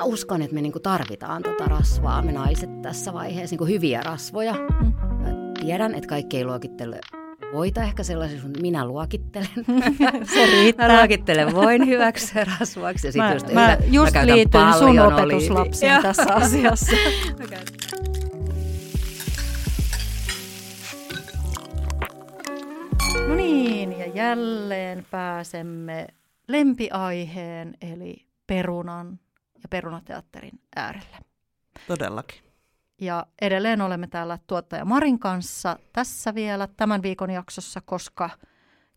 Mä uskon, että me niinku tarvitaan tota rasvaa, me naiset tässä vaiheessa, niinku hyviä rasvoja. Mä tiedän, että kaikki ei luokittele voita ehkä sellaisia, mutta minä luokittelen. Se riittää. Mä luokittelen voin hyväksi rasvaksi. Ja sit Mä, just, mä mä, just mä liityn sun opetuslapsiin tässä asiassa. No niin, ja jälleen pääsemme lempiaiheen, eli perunan ja perunateatterin äärelle. Todellakin. Ja edelleen olemme täällä tuottaja Marin kanssa tässä vielä tämän viikon jaksossa, koska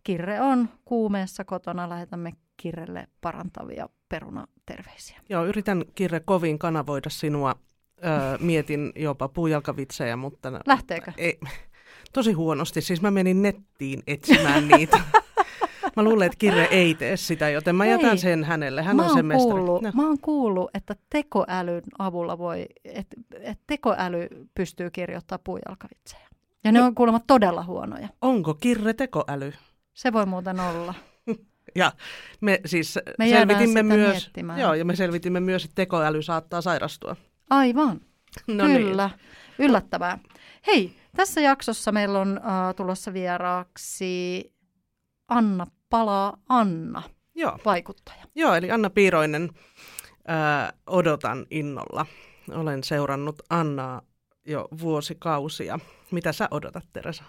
Kirre on kuumeessa kotona. Lähetämme Kirrelle parantavia perunaterveisiä. Joo, yritän Kirre kovin kanavoida sinua. Öö, mietin jopa puujalkavitsejä, mutta Lähteekö? ei, tosi huonosti. Siis mä menin nettiin etsimään niitä. Mä luulen, että Kirre ei tee sitä, joten mä jätän Ei. sen hänelle. Hän mä on oon se mestari. kuullut, No. mä oon kuullut, että tekoälyn avulla voi, että et tekoäly pystyy kirjoittamaan puujalkavitsejä. Ja ne No. on kuulemma todella huonoja. Onko Kirre tekoäly? Se voi muuten olla. Ja me siis Me selvitimme myös, miettimään. joo, ja me selvitimme myös, että tekoäly saattaa sairastua. Aivan. No niin. Kyllä, yllättävää. Hei, tässä jaksossa meillä on uh, tulossa vieraaksi Anna Palaa Anna, Joo, vaikuttaja. joo, eli Anna Piiroinen ää, odotan innolla. Olen seurannut Annaa jo vuosikausia. Mitä sä odotat, Teresa?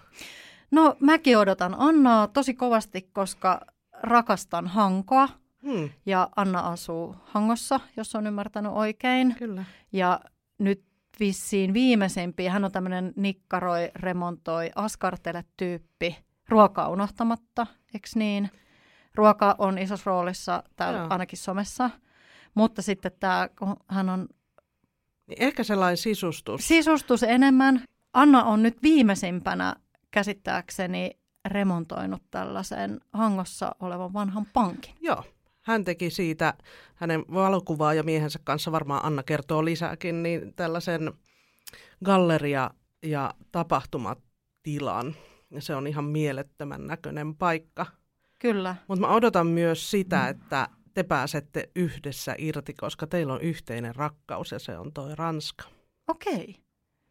No mäkin odotan Annaa tosi kovasti, koska rakastan Hankoa Hmm, ja Anna asuu Hangossa, jos on ymmärtänyt oikein. kyllä. Ja nyt vissiin viimeisimpiä, hän on tämmöinen nikkaroi, remontoi, askartele-tyyppi, ruokaa unohtamatta, eks niin? Ruoka on isossa roolissa täällä Joo. ainakin somessa, mutta sitten tämä, kun hän on Niin Ehkä sellainen sisustus. sisustus enemmän. Anna on nyt viimeisimpänä käsittääkseni remontoinut tällaisen Hangossa olevan vanhan pankin. Joo. Hän teki siitä hänen valokuvaa ja miehensä kanssa, varmaan Anna kertoo lisääkin, niin tällaisen galleria- ja tapahtumatilan. Ja se on ihan mielettömän näköinen paikka. Kyllä. Mutta mä odotan myös sitä, että te pääsette yhdessä irti, koska teillä on yhteinen rakkaus ja se on toi Ranska. Okei.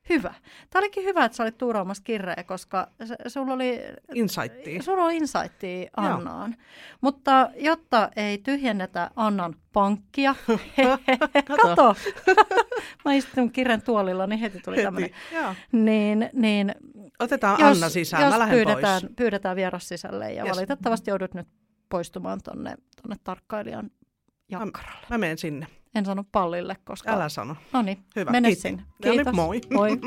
Hyvä. Tämä olikin hyvä, että sä olit tuuraamassa kirreä, koska sulla oli, Insightiin. sulla oli insightia Annaan. Mutta jotta ei tyhjennetä Annan pankkia, kato, mä istun kirren tuolilla, niin heti tuli tämmöinen. Joo. Niin, niin Otetaan jos, Anna sisään, jos mä lähden pyydetään, pois. pyydetään vieras sisälle ja Yes. valitettavasti joudut nyt poistumaan tonne, tonne tarkkailijan jakkaralle. Mä menen sinne. En sano pallille, koska... Älä sano. No niin, Hyvä, mene kiitti. sinne. No niin, Kiitos. moi. moi.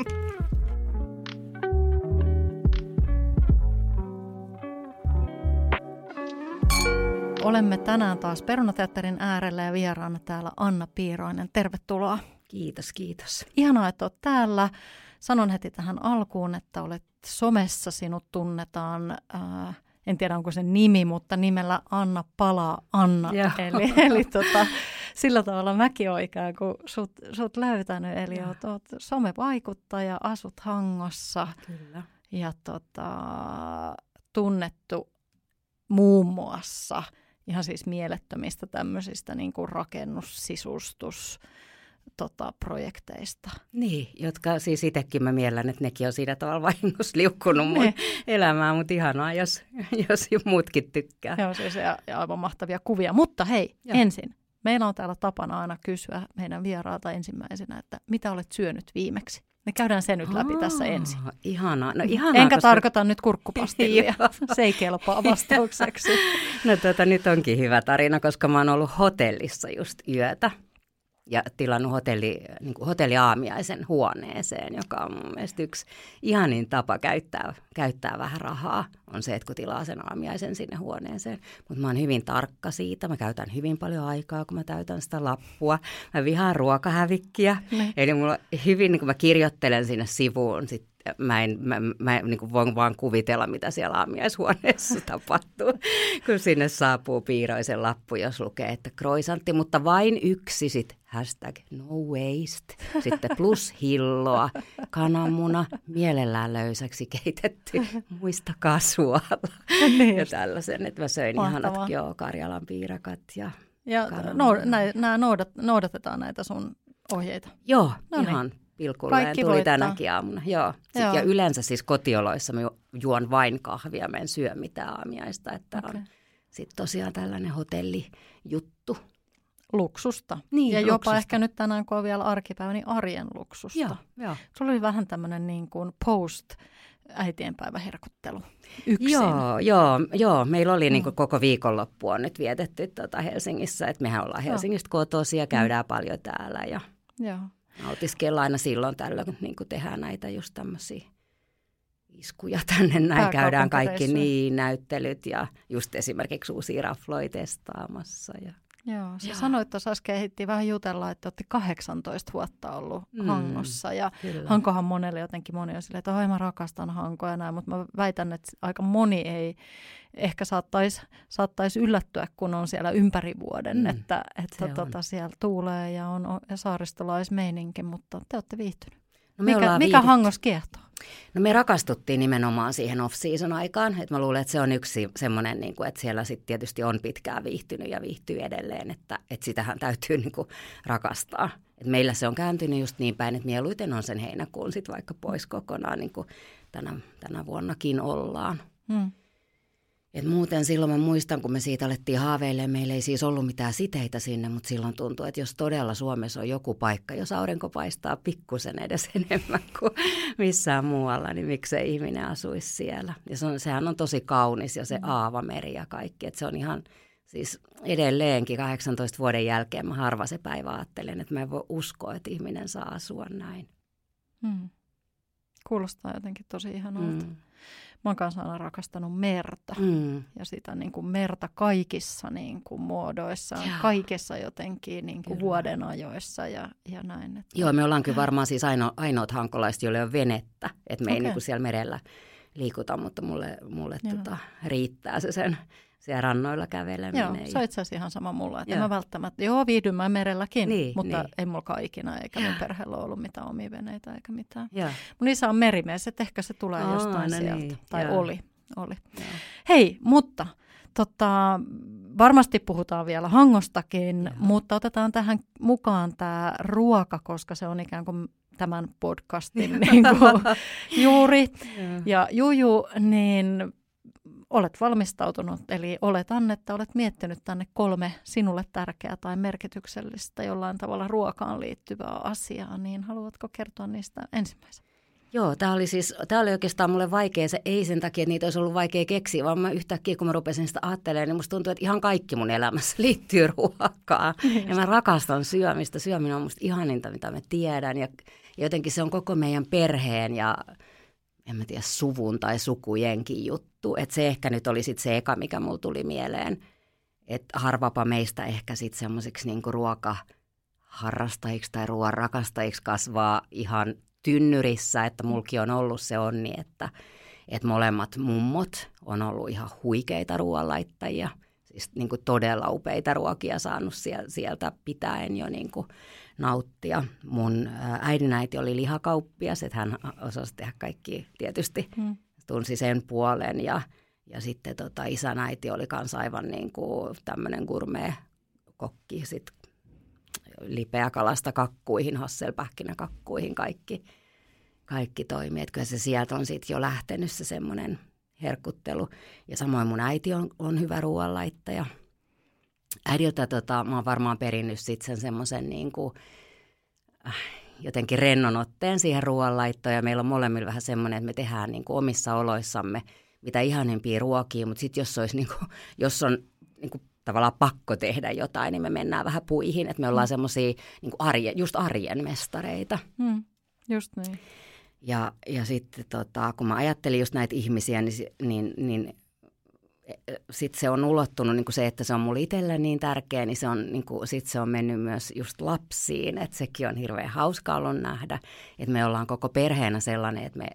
Olemme tänään taas Perunateatterin äärellä ja vieraana täällä Anna Piiroinen. Tervetuloa. Kiitos, kiitos. Ihanaa, että olet täällä. Sanon heti tähän alkuun, että olet somessa, sinut tunnetaan, ää, en tiedä onko se nimi, mutta nimellä Anna Palaa Anna. Joo. Eli, eli tota, sillä tavalla mäkin olen ikään kuin sut, sut löytänyt. Eli oot, oot somevaikuttaja, asut Hangossa Kyllä. ja tota, tunnettu muun muassa ihan siis mielettömistä tämmöisistä niin kuin rakennus, sisustus, tota, projekteista. Niin, jotka siis itsekin mä miellän, että nekin on siinä tavalla vahingossa liukkunut mun Ne. elämään, mutta ihanaa, jos, jos muutkin tykkää. Joo, siis ja, ja aivan mahtavia kuvia. Mutta hei, Joo. ensin. Meillä on täällä tapana aina kysyä meidän vieraalta ensimmäisenä, että mitä olet syönyt viimeksi? Me käydään se nyt läpi tässä Aa, ensin. Ihanaa. No, ihanaa Enkä koska... tarkoita nyt kurkkupastillia. se ei kelpaa vastaukseksi. No tota, nyt onkin hyvä tarina, koska mä oon ollut hotellissa just yötä ja tilannut hotelli, niin kuin hotelliaamiaisen huoneeseen, joka on mun mielestä yksi ihanin tapa käyttää, käyttää vähän rahaa, on se, että kun tilaa sen aamiaisen sinne huoneeseen. Mutta mä oon hyvin tarkka siitä, mä käytän hyvin paljon aikaa, kun mä täytän sitä lappua. Mä vihaan ruokahävikkiä, Ne. eli mulla hyvin, niin kun mä kirjoittelen sinne sivuun, sit mä, en, mä, mä niin kuin voin vaan kuvitella, mitä siellä aamiaishuoneessa tapahtuu, kun sinne saapuu piiroisen lappu, jos lukee, että kroisantti, mutta vain yksi sit hashtag no waste, sitten plus hilloa, kananmuna, mielellään löysäksi keitetty, muistakaa suola Niin ja tällaisen, että mä söin Mahtavaa. ihanat joo, Karjalan piirakat ja Ja no, nä, nää noudat, noudatetaan näitä sun ohjeita. Joo, No niin. Pilkulleen Kaikki tuli voittaa. tänäkin aamuna. Joo. Sit, Joo. Ja yleensä siis kotioloissa mä ju- juon vain kahvia, mä en syö mitään aamiaista, että Okei. on sitten tosiaan tällainen hotellijuttu. Luksusta. Niin, ja jopa luksusta. ehkä nyt tänään, kun on vielä arkipäivä, niin arjen luksusta. Joo, joo. Sulla oli vähän tämmöinen niin kuin post äitienpäiväherkuttelu yksin. Joo, joo, joo, meillä oli Mm. niin koko viikonloppu on nyt vietetty tota Helsingissä, että mehän ollaan. Helsingistä kotoisia, käydään paljon täällä ja Joo. Nautiskellaan aina silloin tällöin, niin kuin tehdään näitä just tämmöisiä iskuja tänne näin, käydään kaikki niin näyttelyt ja just esimerkiksi uusia rafloja testaamassa. Ja... Joo, sä Joo. sanoit tuossa äsken, ehdittiin vähän jutella, että olette 18 vuotta ollut Mm. Hangossa. Ja Kyllä. Hankohan monelle jotenkin moni on silleen, että mä rakastan Hankoa ja näin, mutta mä väitän, että aika moni ei ehkä saattaisi saattaisi yllättyä, kun on siellä ympäri vuoden, Mm, että, että tota, siellä tuulee ja on ja saaristolaismeininki, mutta te olette viihtyneet. No Mikä, mikä Hangossa kiehtoo? No me rakastuttiin nimenomaan siihen off-season aikaan, että mä luulen, että se on yksi semmoinen, niin kuin, että siellä sitten tietysti on pitkään viihtynyt ja viihtyy edelleen, että, että sitähän täytyy niin kuin rakastaa. Et meillä se on kääntynyt just niin päin, että mieluiten on sen heinäkuun sitten vaikka pois kokonaan, niin kuin tänä, tänä vuonnakin ollaan. Mm. Et muuten silloin mä muistan, kun me siitä alettiin haaveilemaan, meillä ei siis ollut mitään siteitä sinne, mutta silloin tuntui, että jos todella Suomessa on joku paikka, jos aurinko paistaa pikkusen edes enemmän kuin missään muualla, niin miksei ihminen asuisi siellä. Ja se on, sehän on tosi kaunis ja se aavameri ja kaikki, että se on ihan, siis edelleenkin 18 vuoden jälkeen mä harva se päivä ajattelen, että mä en voi uskoa, että ihminen saa asua näin. Mm. Kuulostaa jotenkin tosi ihanalta. Mm. Mä oon kanssa aina rakastanut merta. Mm. ja sitä niin kuin merta kaikissa niin kuin muodoissaan, Joo. kaikissa jotenkin niin kuin Kyllä. vuoden ajoissa ja, ja näin. Että, Joo, me ollaan kyllä varmaan siis aino, ainoat hankolaiset, joille on venettä, että me ei Okei. niinku siellä merellä liikuta, mutta mulle, mulle Joo. tota, riittää se sen siellä rannoilla käveleminen. Joo, ja- se on itse asiassa ihan sama mulla. Että en Joo. mä välttämättä, joo viihdyn mä merelläkin, Niin, mutta niin. ei mulla kaikina eikä mun perheellä ole ollut mitään omia veneitä eikä mitään. Joo. Mun isä on merimies, että ehkä se tulee Aa, jostain no sieltä. niin, Tai joo. oli, oli. Joo. Hei, mutta tota, varmasti puhutaan vielä Hangostakin, Joo. mutta otetaan tähän mukaan tämä ruoka, koska se on ikään kuin tämän podcastin niin kuin, juuri. Joo. Ja Juju, niin olet valmistautunut, eli oletan, että olet miettinyt tänne kolme sinulle tärkeää tai merkityksellistä jollain tavalla ruokaan liittyvää asiaa, niin haluatko kertoa niistä ensimmäisen? Joo, tämä oli siis, tämä oli oikeastaan mulle vaikea, se ei sen takia, että niitä olisi ollut vaikea keksiä, vaan mä yhtäkkiä, kun mä rupesin sitä ajattelemaan, niin musta tuntuu, että ihan kaikki mun elämässä liittyy ruokaan. Ja mä rakastan syömistä, syöminen on musta ihaninta, mitä mä tiedän, ja jotenkin se on koko meidän perheen ja en mä tiedä, suvun tai sukujenkin juttu. Että se ehkä nyt oli sitten se eka, mikä mulla tuli mieleen, että harvapa meistä ehkä sitten semmoisiksi niinku ruokaharrastajiksi tai ruoan rakastajiksi kasvaa ihan tynnyrissä, että mulki on ollut se onni, että, että molemmat mummot on ollut ihan huikeita ruoanlaittajia. Siis niin kuin todella upeita ruokia saanut sieltä, pitäen jo niin kuin nauttia. Mun äidinäiti oli lihakauppias, että hän osasi tehdä kaikki tietysti Hmm. tunsi sen puolen ja, ja sitten tota, isän äiti oli kanssa aivan niin kuin tämmöinen gourmet-kokki, sit lipeäkalasta kakkuihin, hasselpähkinäkakkuihin kaikki, kaikki toimii. Että kyllä se sieltä on sitten jo lähtenyt se semmoinen herkuttelu. Ja samoin mun äiti on, on hyvä ruoanlaittaja. Äidiltä tota, mä oon varmaan perinnyt sitten sen semmoisen niin kuin, äh, jotenkin rennon otteen siihen ruoanlaittoon ja meillä on molemmilla vähän semmoinen, että me tehdään niin kuin omissa oloissamme mitä ihanimpia ruokia, mutta sitten jos, olisi niin kuin, jos on niin kuin tavallaan pakko tehdä jotain, niin me mennään vähän puihin, että me ollaan semmoisia niin arjen, just arjen mestareita. Hmm. Just niin. Ja, ja sitten tota, kun mä ajattelin just näitä ihmisiä, niin, niin, niin sitten se on ulottunut niin kuin se, että se on mulle itselle niin tärkeä, niin se on, niin kuin, sit se on mennyt myös just lapsiin, että sekin on hirveän hauska ollut nähdä, että me ollaan koko perheenä sellainen, että me,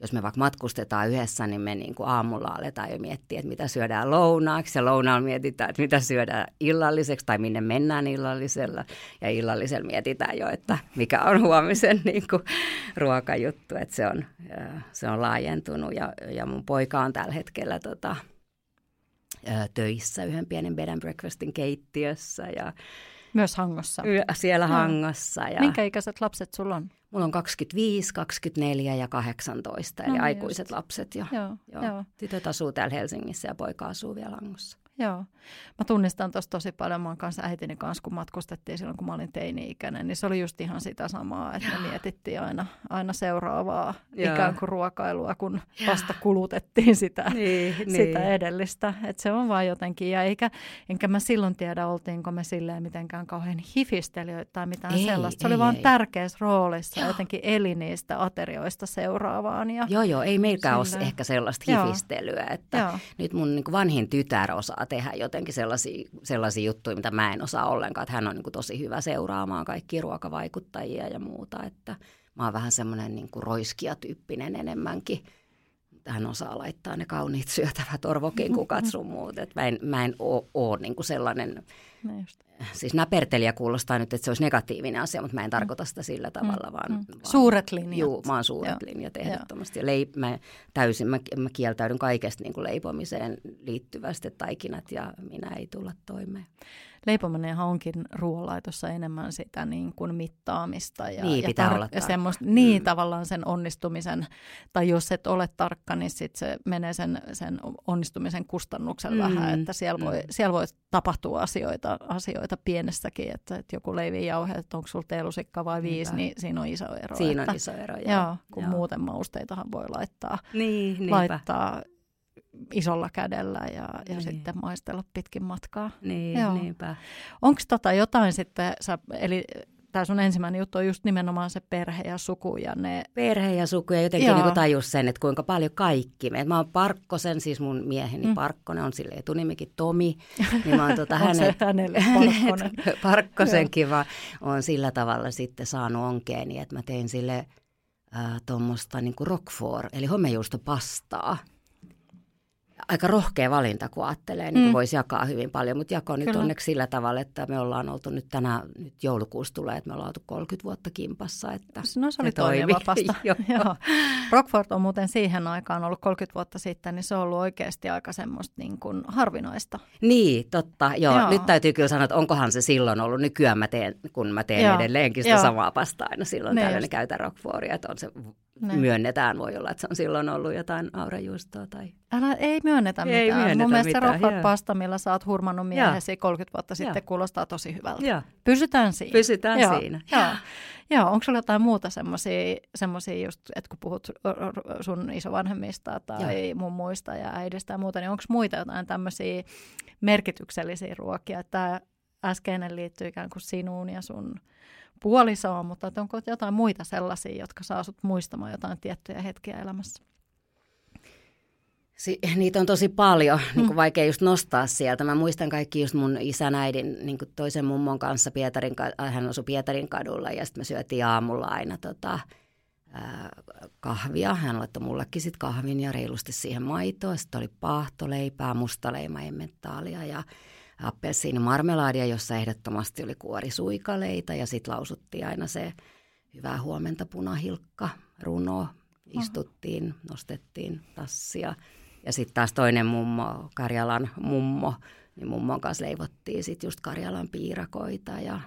jos me vaikka matkustetaan yhdessä, niin me niin kuin aamulla aletaan jo miettiä, että mitä syödään lounaaksi ja lounaalla mietitään, että mitä syödään illalliseksi tai minne mennään illallisella ja illallisella mietitään jo, että mikä on huomisen niin kuin, ruokajuttu, että se on, se on laajentunut ja, ja mun poika on tällä hetkellä tota, töissä yhden pienen bed and breakfastin keittiössä ja Myös Hangossa. siellä. Hangossa. Ja... Minkä ikäiset lapset sulla on? Mulla on 25, 24 ja 18, eli no, aikuiset just. lapset. Ja, joo, joo. joo. Tytöt asuu täällä Helsingissä ja poika asuu vielä Hangossa. Joo. Mä tunnistan tuossa tosi paljon. Mä kanssa äitini kanssa, kun matkustettiin silloin, kun mä olin teini-ikäinen, niin se oli just ihan sitä samaa, että me mietittiin aina, aina seuraavaa Joo. ikään kuin ruokailua, kun vasta kulutettiin sitä, niin, sitä niin. edellistä. Että se on vaan jotenkin, ja eikä, enkä mä silloin tiedä, oltiinko me silleen mitenkään kauhean hifistelijöitä tai mitään ei, sellaista. Se ei, oli vaan ei. tärkeässä roolissa, joo. jotenkin eli niistä aterioista seuraavaan. Ja joo, joo, ei meilläkään ole ehkä sellaista hifistelyä, että joo. nyt mun niin vanhin tytär osaa tehdä jotenkin sellaisia, sellaisia juttuja, mitä mä en osaa ollenkaan. Että hän on niin kuin tosi hyvä seuraamaan kaikkia ruokavaikuttajia ja muuta. Että mä oon vähän semmoinen niin kuin roiskija-tyyppinen enemmänkin. Hän osaa laittaa ne kauniit syötävät orvokinkukat sun muut. Että mä en, mä en ole, niin sellainen No siis näpertelijä kuulostaa nyt, että se olisi negatiivinen asia, mutta mä en tarkoita sitä sillä tavalla, mm. vaan, mm. vaan... Suuret linjat. Juu, mä oon suuret Joo. linjat ehdottomasti. Ja leip, mä täysin, mä, mä kieltäydyn kaikesta niin kuin leipomiseen liittyvästi, että taikinat ja minä ei tulla toimeen leipominenhan onkin ruoanlaitossa enemmän sitä niin kuin mittaamista. Ja, niin, ja pitää tar- olla ja semmoista, Niin, mm. tavallaan sen onnistumisen, tai jos et ole tarkka, niin sit se menee sen, sen onnistumisen kustannuksella mm. vähän, että siellä voi, mm. siellä voi tapahtua asioita, asioita pienessäkin, että, että joku leivin jauhe, että onko sulla teelusikka vai viisi, niin siinä on iso ero. Siinä että, on iso ero, joo. joo kun joo. muuten mausteitahan voi laittaa, niin, laittaa isolla kädellä ja, ja niin. sitten maistella pitkin matkaa. Niin, Joo. niinpä. Onko tota jotain sitten, sä, eli tämä sun ensimmäinen juttu on just nimenomaan se perhe ja suku ja ne... Perhe ja suku ja jotenkin niin tajus sen, että kuinka paljon kaikki. Mä oon Parkkosen, siis mun mieheni mm. Parkkonen on sille etunimikin Tomi. Niin mä oon tuota hänen, hänelle Parkkonen? Parkkosenkin vaan on sillä tavalla sitten saanut onkeeni, että mä tein sille äh, tuommoista niin roquefort, eli homejuustopastaa aika rohkea valinta, kun ajattelee, niin mm. voisi jakaa hyvin paljon, mutta jako nyt Kyllä. onneksi sillä tavalla, että me ollaan oltu nyt tänä, nyt joulukuussa tulee, että me ollaan oltu 30 vuotta kimpassa. Että no se oli toimiva pasta. Joo. Rockford on muuten siihen aikaan ollut 30 vuotta sitten, niin se on ollut oikeasti aika semmoista niin kuin harvinaista. Niin, totta. Joo. Joo. Nyt täytyy kyllä sanoa, että onkohan se silloin ollut. Nykyään mä teen, kun mä teen Joo. edelleenkin sitä Joo. samaa pastaa aina silloin ne tällöin käytän Rockfordia, että on se ne. myönnetään. Voi olla, että se on silloin ollut jotain aurajuustoa tai... Älä, ei myönnetä mitään. Ei myönnetä Mun mielestä mitään, se pasta, millä sä oot hurmannut miehesi 30 vuotta sitten, joo. kuulostaa tosi hyvältä. Joo. Pysytään siinä. Pysytään joo. siinä. Joo. Joo, onko sulla jotain muuta semmoisia, just, että kun puhut sun isovanhemmista tai mun muista ja äidistä ja muuta, niin onko muita jotain tämmöisiä merkityksellisiä ruokia? Tämä äskeinen liittyy ikään kuin sinuun ja sun puolisoon, mutta onko jotain muita sellaisia, jotka saa sut muistamaan jotain tiettyjä hetkiä elämässä? Si- niitä on tosi paljon, niin kuin mm. vaikea just nostaa sieltä. Mä muistan kaikki just mun isän äidin niin kuin toisen mummon kanssa Pietarin, hän asui Pietarin kadulla ja sitten me syötiin aamulla aina tota, ää, kahvia. Hän laittoi mullekin sitten kahvin ja reilusti siihen maitoa. Sitten oli paahtoleipää, mustaleima, emmentaalia ja appelsiinimarmelaadia, jossa ehdottomasti oli kuorisuikaleita ja sitten lausuttiin aina se hyvää huomenta punahilkka runo. Istuttiin, nostettiin tassia ja sitten taas toinen mummo, Karjalan mummo, niin mummon kanssa leivottiin sitten just Karjalan piirakoita ja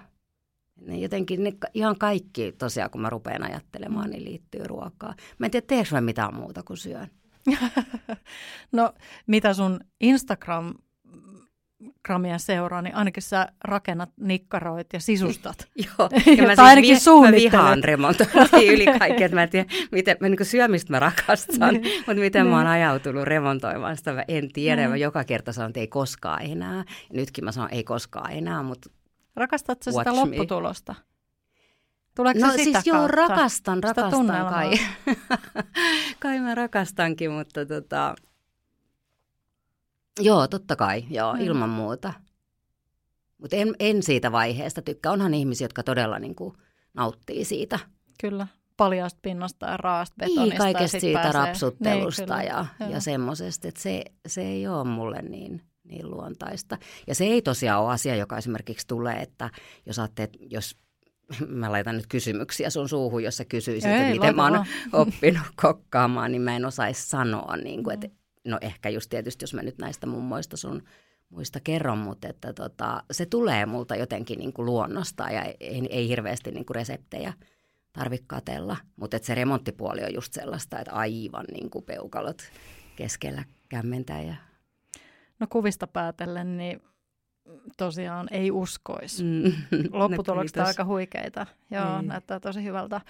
ne jotenkin ne, ihan kaikki tosiaan, kun mä rupean ajattelemaan, niin liittyy ruokaa. Mä en tiedä, teekö mä mitään muuta kuin syön. no, mitä sun Instagram gramia seuraa, niin ainakin sä rakennat, nikkaroit ja sisustat. Joo, ja mä, siis ainakin vi- mä vihaan remontointia yli kaikkea, että mä en tiedä, miten, mä, niin syömistä mä rakastan, niin. mutta miten mä oon niin. ajautunut remontoimaan sitä, mä en tiedä. Mä niin. joka kerta sanon, että ei koskaan enää. Ja nytkin mä sanon, ei koskaan enää, mutta Rakastatko sitä me. lopputulosta? Tuleeko no sitä siis kautta? joo, rakastan, rakastan kai. kai mä rakastankin, mutta tota, Joo, totta kai, joo, mm. ilman muuta. Mutta en, en siitä vaiheesta tykkää. Onhan ihmisiä, jotka todella niin kuin, nauttii siitä. Kyllä, paljasta pinnasta ja raasta betonista. Niin, kaikesta siitä pääsee. rapsuttelusta niin, ja, ja semmoisesta, että se, se ei ole mulle niin, niin luontaista. Ja se ei tosiaan ole asia, joka esimerkiksi tulee, että jos ajattelet, jos mä laitan nyt kysymyksiä sun suuhun, jos sä kysyisit, ei, että miten mä oon oppinut kokkaamaan, niin mä en osaisi sanoa, niin kuin, että no ehkä just tietysti, jos mä nyt näistä mummoista sun muista kerron, mutta että tota, se tulee multa jotenkin niin kuin luonnosta ja ei, ei hirveästi niin kuin reseptejä tarvitse katella. Mutta se remonttipuoli on just sellaista, että aivan niin kuin peukalot keskellä kämmentää. Ja... No kuvista päätellen, niin tosiaan ei uskoisi. Mm. Lopputulokset no, aika huikeita. Joo, niin. näyttää tosi hyvältä.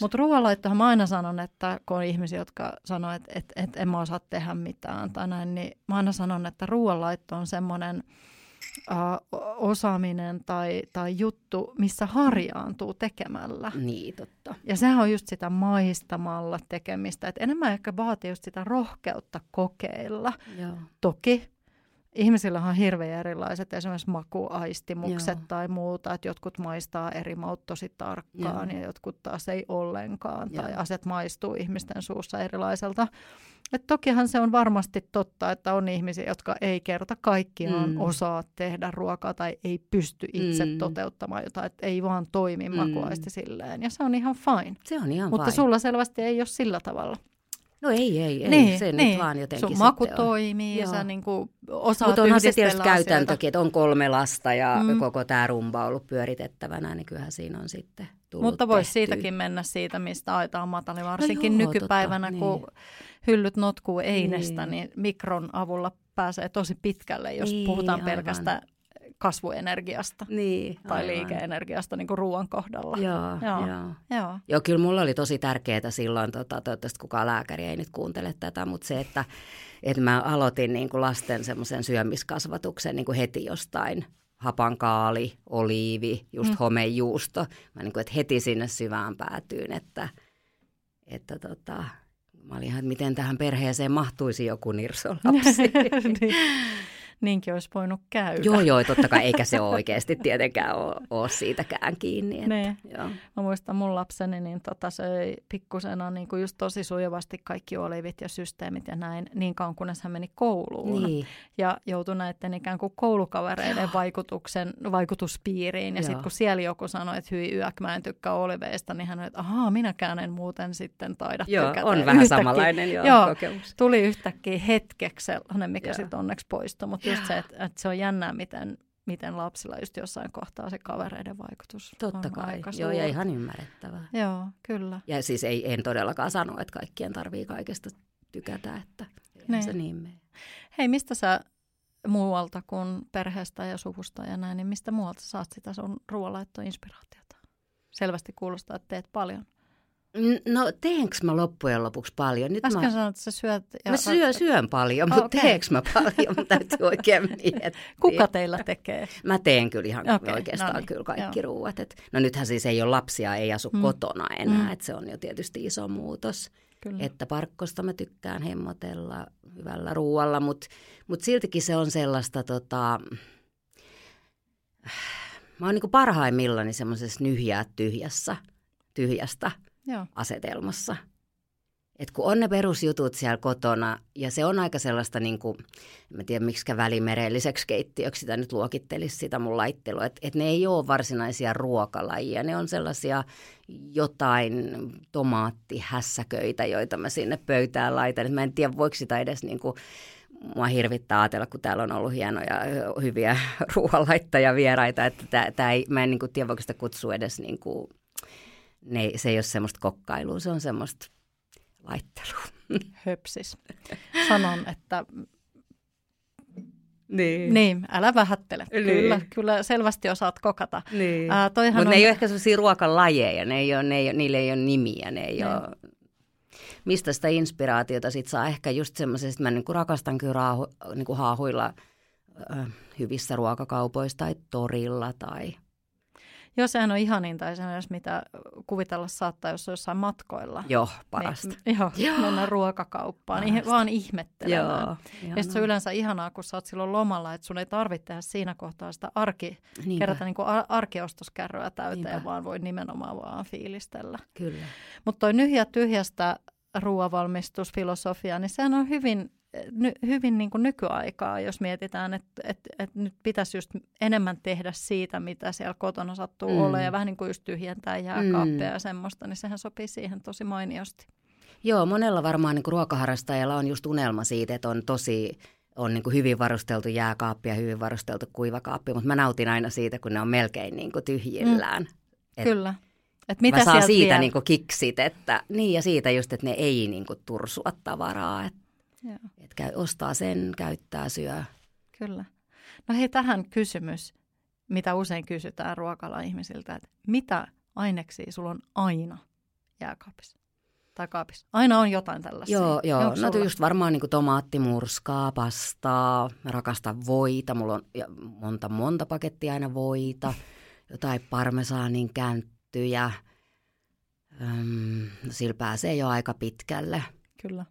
Mutta ruoanlaittohan mä aina sanon, että kun on ihmisiä, jotka sanoo, että et, et en mä osaa tehdä mitään tai näin, niin mä aina sanon, että ruoanlaitto on semmoinen uh, osaaminen tai, tai juttu, missä harjaantuu tekemällä. Niin, totta. Ja sehän on just sitä maistamalla tekemistä. Et enemmän ehkä vaatii just sitä rohkeutta kokeilla. Joo. Toki ihmisillä on hirveän erilaiset esimerkiksi makuaistimukset Joo. tai muuta, että jotkut maistaa eri maut tosi tarkkaan Joo. ja jotkut taas ei ollenkaan Joo. tai aset maistuu ihmisten suussa erilaiselta. Et tokihan se on varmasti totta, että on ihmisiä, jotka ei kerta kaikkiaan mm. osaa tehdä ruokaa tai ei pysty itse mm. toteuttamaan jotain, että ei vaan toimi mm. makuaisti silleen. Ja se on ihan fine. Se on ihan Mutta fine. sulla selvästi ei ole sillä tavalla. No ei, ei, ei. Niin, se niin. nyt vaan jotenkin Sun maku toimii ja sä niin kuin osaat Mutta onhan se tietysti käytäntökin, että on kolme lasta ja mm. koko tämä rumba on ollut pyöritettävänä, niin kyllähän siinä on sitten tullut Mutta voisi siitäkin mennä siitä, mistä aita on matali, varsinkin no joo, nykypäivänä, totta, kun niin. hyllyt notkuu einestä, niin. niin mikron avulla pääsee tosi pitkälle, jos niin, puhutaan pelkästään kasvuenergiasta niin, tai aivan. liikeenergiasta niin kuin ruoan kohdalla. Joo, joo. Joo. Joo. joo, kyllä mulla oli tosi tärkeää silloin, tota, toivottavasti kukaan lääkäri ei nyt kuuntele tätä, mutta se, että, että mä aloitin niin kuin lasten semmoisen syömiskasvatuksen niin kuin heti jostain hapankaali, oliivi, just mm. homejuusto. Mä niin kuin, että heti sinne syvään päätyyn, että, että tota, mä olin ihan, että miten tähän perheeseen mahtuisi joku nirsolapsi. niin niinkin olisi voinut käydä. Joo, joo, totta kai, eikä se ole oikeasti tietenkään ole, ole siitäkään kiinni. Että, niin. joo. Mä muistan mun lapseni, niin tota, söi pikkusena niin kuin just tosi sujuvasti kaikki olivit ja systeemit ja näin, niin kauan kunnes hän meni kouluun. Niin. Ja joutui näiden ikään kuin koulukavereiden vaikutuksen, vaikutuspiiriin. Ja sitten kun siellä joku sanoi, että hyi yök, mä en tykkää oliveista, niin hän oli, että ahaa, minäkään en muuten sitten taida joo, tykätä. on vähän yhtäkkiä, samanlainen joo, joo, kokemus. Tuli yhtäkkiä hetkeksi sellainen, mikä sitten onneksi poistui, mutta just se, että, että se on jännää, miten, miten lapsilla just jossain kohtaa se kavereiden vaikutus Totta on kai, aika joo, ja ihan ymmärrettävää. Joo, kyllä. Ja siis ei, en todellakaan sano, että kaikkien tarvii kaikesta tykätä, että niin. se niin mene. Hei, mistä sä muualta kuin perheestä ja suvusta ja näin, niin mistä muualta saat sitä sun ruoanlaittoinspiraatiota? Selvästi kuulostaa, että teet paljon. No teenkö mä loppujen lopuksi paljon? Nyt Äsken mä... sanoit, että sä syöt... Ja... Mä syön, syön paljon, mutta okay. teenkö mä paljon? Mä täytyy oikein miettiä. Kuka teillä tekee? Mä teen kyllä ihan okay, oikeastaan no niin, kyllä kaikki joo. ruuat. Et, no nythän siis ei ole lapsia, ei asu hmm. kotona enää, hmm. että se on jo tietysti iso muutos. Kyllä. Että parkkosta mä tykkään hemmotella hyvällä ruualla, mutta mut siltikin se on sellaista tota... Mä oon niin parhaimmillani semmoisessa nyhjää tyhjässä, tyhjästä – Joo. asetelmassa. Et kun on ne perusjutut siellä kotona, ja se on aika sellaista, niin kuin, en tiedä miksi välimerelliseksi keittiöksi sitä nyt luokittelisi sitä mun laittelua, että et ne ei ole varsinaisia ruokalajia, ne on sellaisia jotain tomaattihässäköitä, joita mä sinne pöytään laitan. Et mä en tiedä, voiko sitä edes niin kuin, mua hirvittää ajatella, kun täällä on ollut hienoja, hyviä ruoanlaittajavieraita, että tää, tää ei, mä en niin kuin, tiedä, voiko sitä kutsua edes niin kuin, ne, se ei ole semmoista kokkailua, se on semmoista laittelua. Höpsis. Sanon, että niin. niin, älä vähättele. Niin. Kyllä, kyllä selvästi osaat kokata. Niin. Äh, Mutta on... ne ei ole ehkä sellaisia ruokalajeja, ne ei ole, ne ei ole, niille ei ole nimiä, ne ei niin. ole... Mistä sitä inspiraatiota sit saa? Ehkä just semmoisesta, mä niinku rakastan kyllä raahu, niinku haahuilla äh, hyvissä ruokakaupoissa tai torilla tai – Joo, sehän on ihaninta esimerkiksi, mitä kuvitella saattaa, jos on jossain matkoilla. Joo, parasta. Niin, joo, joo, mennä ruokakauppaan, niin vaan ihmettelemään. Joo, ja se on yleensä ihanaa, kun sä oot silloin lomalla, että sun ei tarvitse tehdä siinä kohtaa sitä arki, Niinpä. kerätä niin kuin arkiostoskärryä täyteen, Niinpä. vaan voi nimenomaan vaan fiilistellä. Kyllä. Mutta toi nyhjä tyhjästä ruoavalmistusfilosofia, niin sehän on hyvin ny, hyvin niin kuin nykyaikaa, jos mietitään, että, että, että nyt pitäisi just enemmän tehdä siitä, mitä siellä kotona sattuu mm. olemaan, ja vähän niin kuin just tyhjentää jääkaappeja mm. ja semmoista, niin sehän sopii siihen tosi mainiosti. Joo, monella varmaan niin kuin ruokaharrastajalla on just unelma siitä, että on tosi on niin kuin hyvin varusteltu jääkaappi ja hyvin varusteltu kuivakaappi, mutta mä nautin aina siitä, kun ne on melkein niin kuin tyhjillään. Mm. Et Kyllä. Et mitä mä saan siitä vielä? niin kuin kiksit, että niin ja siitä just, että ne ei niin kuin tursua tavaraa, että et käy, ostaa sen, käyttää, syö. Kyllä. No hei, tähän kysymys, mitä usein kysytään ruokala ihmisiltä, että mitä aineksia sulla on aina jääkaapissa? tai kaapissa. Aina on jotain tällaisia. Joo, joo. no sulla? just varmaan niin tomaattimurskaa, pastaa, mä rakastan voita, mulla on monta monta pakettia aina voita, jotain parmesaanin känttyjä. Öm, sillä pääsee jo aika pitkälle. Kyllä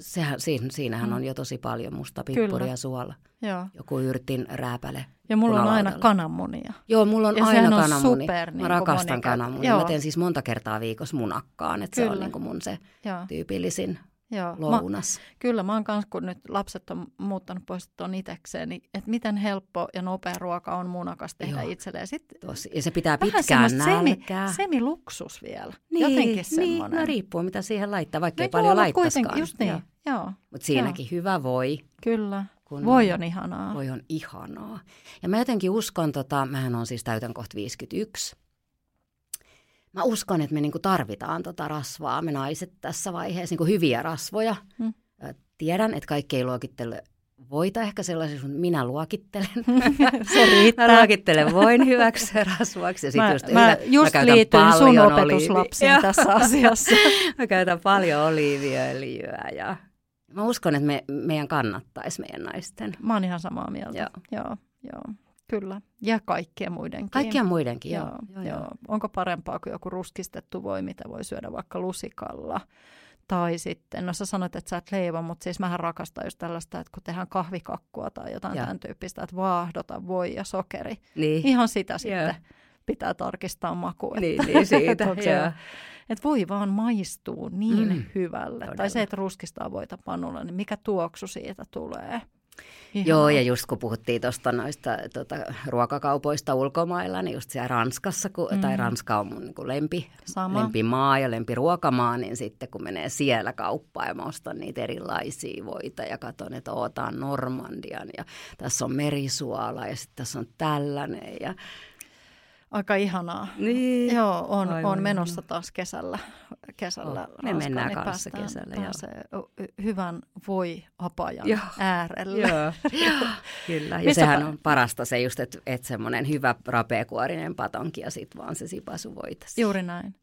sehän, siinä, siinähän mm. on jo tosi paljon musta pippuria suola. Joo. Joku yrtin rääpäle. Ja mulla on aina kananmunia. Joo, mulla on ja aina on kananmuni. Super, niin Mä rakastan kananmunia. Mä teen siis monta kertaa viikossa munakkaan, että se on niin kuin mun se Joo. tyypillisin Joo. lounas. Mä, kyllä, mä oon kanssa, kun nyt lapset on muuttanut pois tuon itekseen, niin että miten helppo ja nopea ruoka on munakas tehdä Joo. itselleen. Sitten Tosi. Ja se pitää pitkään nälkää. Semi, semiluksus vielä. Niin, Jotenkin niin, semmoinen. no riippuu mitä siihen laittaa, vaikka ei paljon laittaisikaan. Just niin, joo. Mutta siinäkin joo. hyvä voi. Kyllä. Kun voi on ihanaa. Voi on ihanaa. Ja mä jotenkin uskon, tota, mähän on siis täytän kohta 51, mä uskon, että me niinku tarvitaan tota rasvaa, me naiset tässä vaiheessa, niinku hyviä rasvoja. Hmm. Tiedän, että kaikki ei luokittele voita ehkä sellaisessa, mutta minä luokittelen. Se riittää. Mä luokittelen voin hyväksi rasvaksi. Ja mä, just, mä just mä liityin sun opetuslapsiin tässä asiassa. mä käytän paljon oliiviöljyä ja mä uskon, että me, meidän kannattaisi meidän naisten. Mä oon ihan samaa mieltä. Joo. Joo, joo. Kyllä, ja kaikkien muidenkin. Kaikkien muidenkin, joo. joo, joo, joo. Onko parempaa kuin joku ruskistettu voi, mitä voi syödä vaikka lusikalla? Tai sitten, no sä sanoit, että sä et leivon, mutta siis mähän rakastan just tällaista, että kun tehdään kahvikakkua tai jotain ja. tämän tyyppistä, että vaahdota voi ja sokeri. Niin. Ihan sitä sitten pitää tarkistaa maku. Että, niin, niin siitä, että, että voi vaan maistuu niin mm. hyvälle. Todella. Tai se, että ruskistaa voita pannulla, niin mikä tuoksu siitä tulee. Ihan. Joo, ja just kun puhuttiin tuosta noista tota, ruokakaupoista ulkomailla, niin just siellä Ranskassa, kun, mm. tai Ranska on mun niin lempi, Sama. lempimaa ja lempiruokamaa, niin sitten kun menee siellä kauppaan ja mä ostan niitä erilaisia voita ja katson, että ootaan Normandian ja tässä on merisuola ja sitten tässä on tällainen ja Aika ihanaa. Niin. Joo, on, on menossa taas kesällä. kesällä oh, me mennään niin kanssa kesällä. Pääsee hyvän voi apajan joo. äärelle. Joo, kyllä. Ja sehän on parasta se just, että et semmoinen hyvä rapeakuorinen patonki ja sitten vaan se sipasu voitasi. Juuri näin.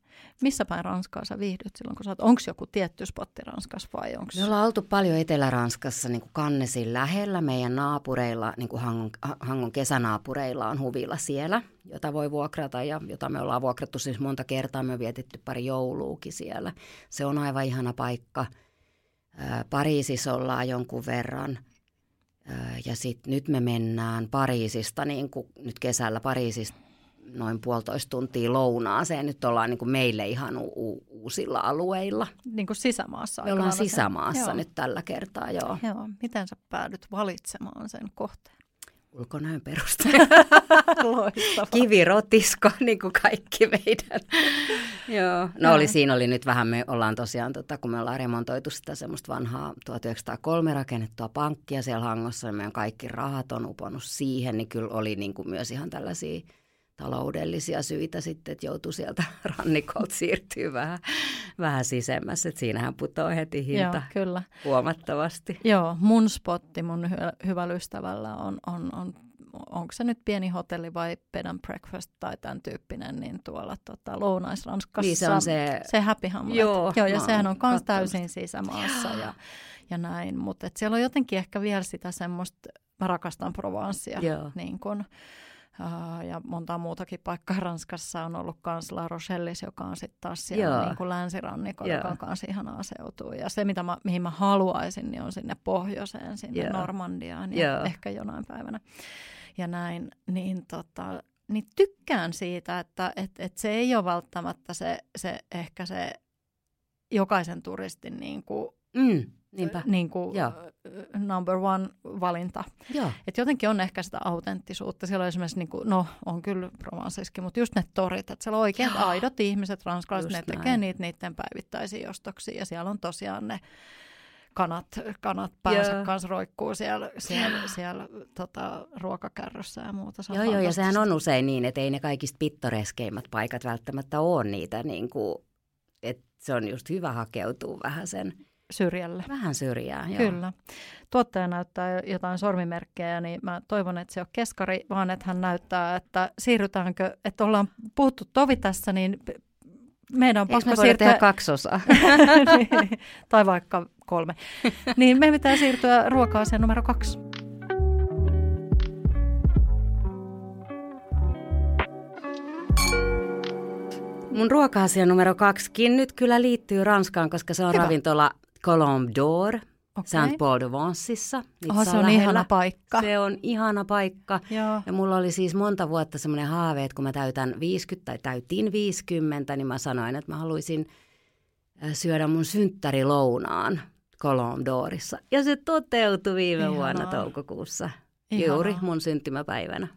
Missä päin Ranskaa sä viihdyt silloin, kun sä onko joku tietty spotti Ranskassa vai onko? Me ollaan oltu paljon Etelä-Ranskassa niin kuin Kannesin lähellä. Meidän naapureilla, niin kuin Hangon, Hangon kesänaapureilla on huvilla siellä, jota voi vuokrata ja jota me ollaan vuokrattu siis monta kertaa. Me on vietetty pari jouluukin siellä. Se on aivan ihana paikka. Pariisissa ollaan jonkun verran. Ja sitten nyt me mennään Pariisista, niin kuin nyt kesällä Pariisista noin puolitoista tuntia lounaaseen. Nyt ollaan niin kuin meille ihan u- u- uusilla alueilla. Niin kuin sisämaassa. Me ollaan sisämaassa sen. nyt tällä kertaa, joo. joo. Miten sä päädyt valitsemaan sen kohteen? Ulkonäön perusteella. Kivirotisko, niin kuin kaikki meidän. Joo. No oli, siinä oli nyt vähän, me ollaan tosiaan, tota, kun me ollaan remontoitu sitä semmoista vanhaa 1903 rakennettua pankkia siellä Hangossa, niin meidän kaikki rahat on uponnut siihen, niin kyllä oli niin kuin myös ihan tällaisia taloudellisia syitä sitten, että joutui sieltä rannikolta siirtyä vähän, vähän sisemmässä. Että siinähän putoaa heti hinta Joo, kyllä. huomattavasti. Joo, mun spotti mun hy- hyvällä ystävällä on, on, on onko se nyt pieni hotelli vai bed and breakfast tai tämän tyyppinen, niin tuolla tota, Lounais-Ranskassa. Niin se on se... Se Happy Hamlet. Joo, Joo ja sehän on myös täysin sisämaassa ja, ja näin, mutta siellä on jotenkin ehkä vielä sitä semmoista, mä rakastan Provencea, niin kun, ja monta muutakin paikkaa Ranskassa on ollut myös La Rochellis, joka on sitten taas siellä niin kuin länsirannikolla, joka on myös ihanaa seutua. Ja se, mitä mä, mihin mä haluaisin, niin on sinne pohjoiseen, sinne Joo. Normandiaan ja Joo. ehkä jonain päivänä. Ja näin, niin, tota, niin tykkään siitä, että et, et se ei ole välttämättä se, se ehkä se jokaisen turistin niin kuin Mm, niinpä. niin kuin Joo. number one valinta. Joo. Et jotenkin on ehkä sitä autenttisuutta. Siellä on esimerkiksi, niin kuin, no on kyllä romansiskin, mutta just ne torit, että siellä on oikeat Joo. aidot ihmiset, ranskalaiset, Just ne tekee näin. niitä niiden päivittäisiä ostoksia ja siellä on tosiaan ne kanat, kanat päänsä Joo. kanssa roikkuu siellä, siellä, siellä tota, ruokakärryssä ja muuta. Se Joo, joo, ja sehän on usein niin, että ei ne kaikista pittoreskeimmat paikat välttämättä ole niitä, niin kuin, että se on just hyvä hakeutua vähän sen, Syrjälle. vähän syrjään. Joo. Kyllä. Tuottaja näyttää jotain sormimerkkejä, niin mä toivon, että se on keskari, vaan että hän näyttää, että siirrytäänkö, että ollaan puhuttu tovi tässä, niin meidän on pakko me siirtyä... tehdä kaksosaa? Niin, tai vaikka kolme. Niin me pitää siirtyä ruoka-asiaan numero kaksi. Mun ruoka-asia numero kaksikin nyt kyllä liittyy Ranskaan, koska se on Hyvä. ravintola Colombe d'Or Okei. Saint-Paul-de-Vancissa. Oho, se on lähellä. ihana paikka. Se on ihana paikka. Joo. Ja mulla oli siis monta vuotta semmoinen haave, että kun mä täytän 50 tai täytin 50, niin mä sanoin, että mä haluaisin äh, syödä mun synttärilounaan Colombe d'Orissa. Ja se toteutui viime Ihanaa. vuonna toukokuussa, Ihanaa. juuri mun syntymäpäivänä.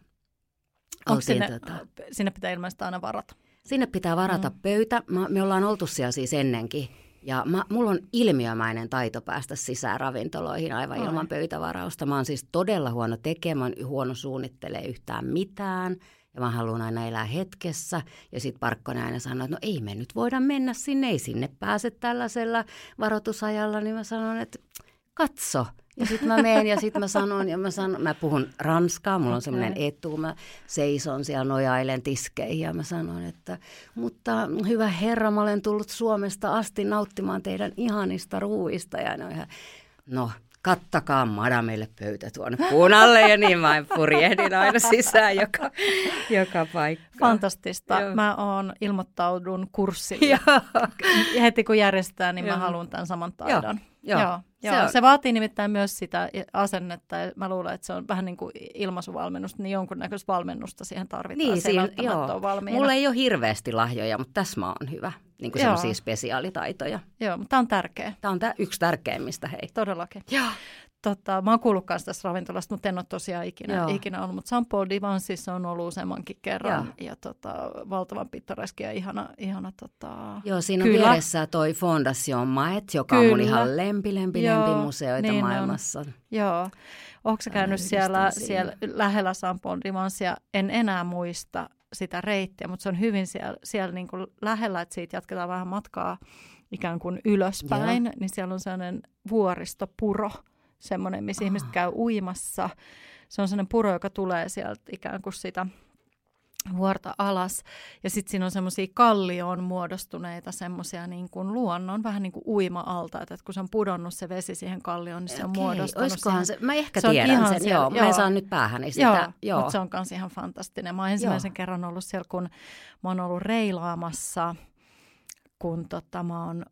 Onko sinne, tota- sinne pitää ilmeisesti aina varata? Sinne pitää varata mm. pöytä. Mä, me ollaan oltu siellä siis ennenkin. Ja mä, mulla on ilmiömäinen taito päästä sisään ravintoloihin aivan Ai. ilman pöytävarausta. Mä oon siis todella huono tekemään, huono suunnittelee yhtään mitään. Ja mä haluan aina elää hetkessä. Ja sit Parkkonen aina sanoo, että no ei me nyt voida mennä sinne, ei sinne pääse tällaisella varoitusajalla. Niin mä sanon, että katso. Ja sitten mä menen ja sitten mä sanon, ja mä, sanon, mä puhun ranskaa, mulla on semmoinen etu, mä seison siellä nojailen tiskeihin ja mä sanon, että mutta hyvä herra, mä olen tullut Suomesta asti nauttimaan teidän ihanista ruuista ja no, ihan, no kattakaa madamille pöytä tuonne punalle ja niin mä purjehdin aina sisään joka, joka paikka. Fantastista. Joo. Mä oon ilmoittaudun kurssille. Joo. Ja heti kun järjestetään, niin mä Joo. haluan tämän saman taidon. Joo. Joo. Se Joo. on- Se vaatii nimittäin myös sitä asennetta ja mä luulen, että se on vähän niin kuin ilmaisuvalmennusta, niin jonkunnäköistä valmennusta siihen tarvitaan. Niin, se siinä, joo. valmiina. Mulla ei ole hirveästi lahjoja, mutta tässä mä oon hyvä. Niin kuin Joo. semmoisia spesiaalitaitoja. Joo, mutta tämä on tärkeä, Tämä on tää yksi tärkeimmistä, hei. todellakin. Joo. Tota, mä oon kuullut kanssa tästä ravintolasta, mutta en ole tosiaan ikinä, Joo. ikinä ollut. Mutta Saint Paul Divansissa on ollut useammankin kerran. Ja tota, valtavan pittoreski ja ihana, ihana tota, Joo, siinä on Kyllä. vieressä toi Fondation Maet, joka on mun Kyllä. ihan lempi, lempi, Joo, lempi museoita niin on. maailmassa. Joo. Onko sä käynyt siellä, siinä. siellä lähellä Saint Paul Divansia? En enää muista sitä reittiä, mutta se on hyvin siellä, siellä niin kuin lähellä, että siitä jatketaan vähän matkaa ikään kuin ylöspäin. Joo. Niin siellä on sellainen vuoristopuro, semmoinen, missä Ah. ihmiset käy uimassa. Se on sellainen puro, joka tulee sieltä ikään kuin sitä vuorta alas. Ja sitten siinä on semmoisia kallioon muodostuneita semmoisia niin kuin luonnon, vähän niin kuin uima-altaita. Että kun se on pudonnut se vesi siihen kallioon, niin se on Okei, muodostunut olisikohan siihen. se, mä ehkä Se on tiedän ihan sen, siellä, joo, mä joo. en saa nyt päähäni sitä. Joo, joo. mutta se on myös ihan fantastinen. Mä oon ensimmäisen Joo. kerran ollut siellä, kun mä oon ollut reilaamassa, kun tota, mä oon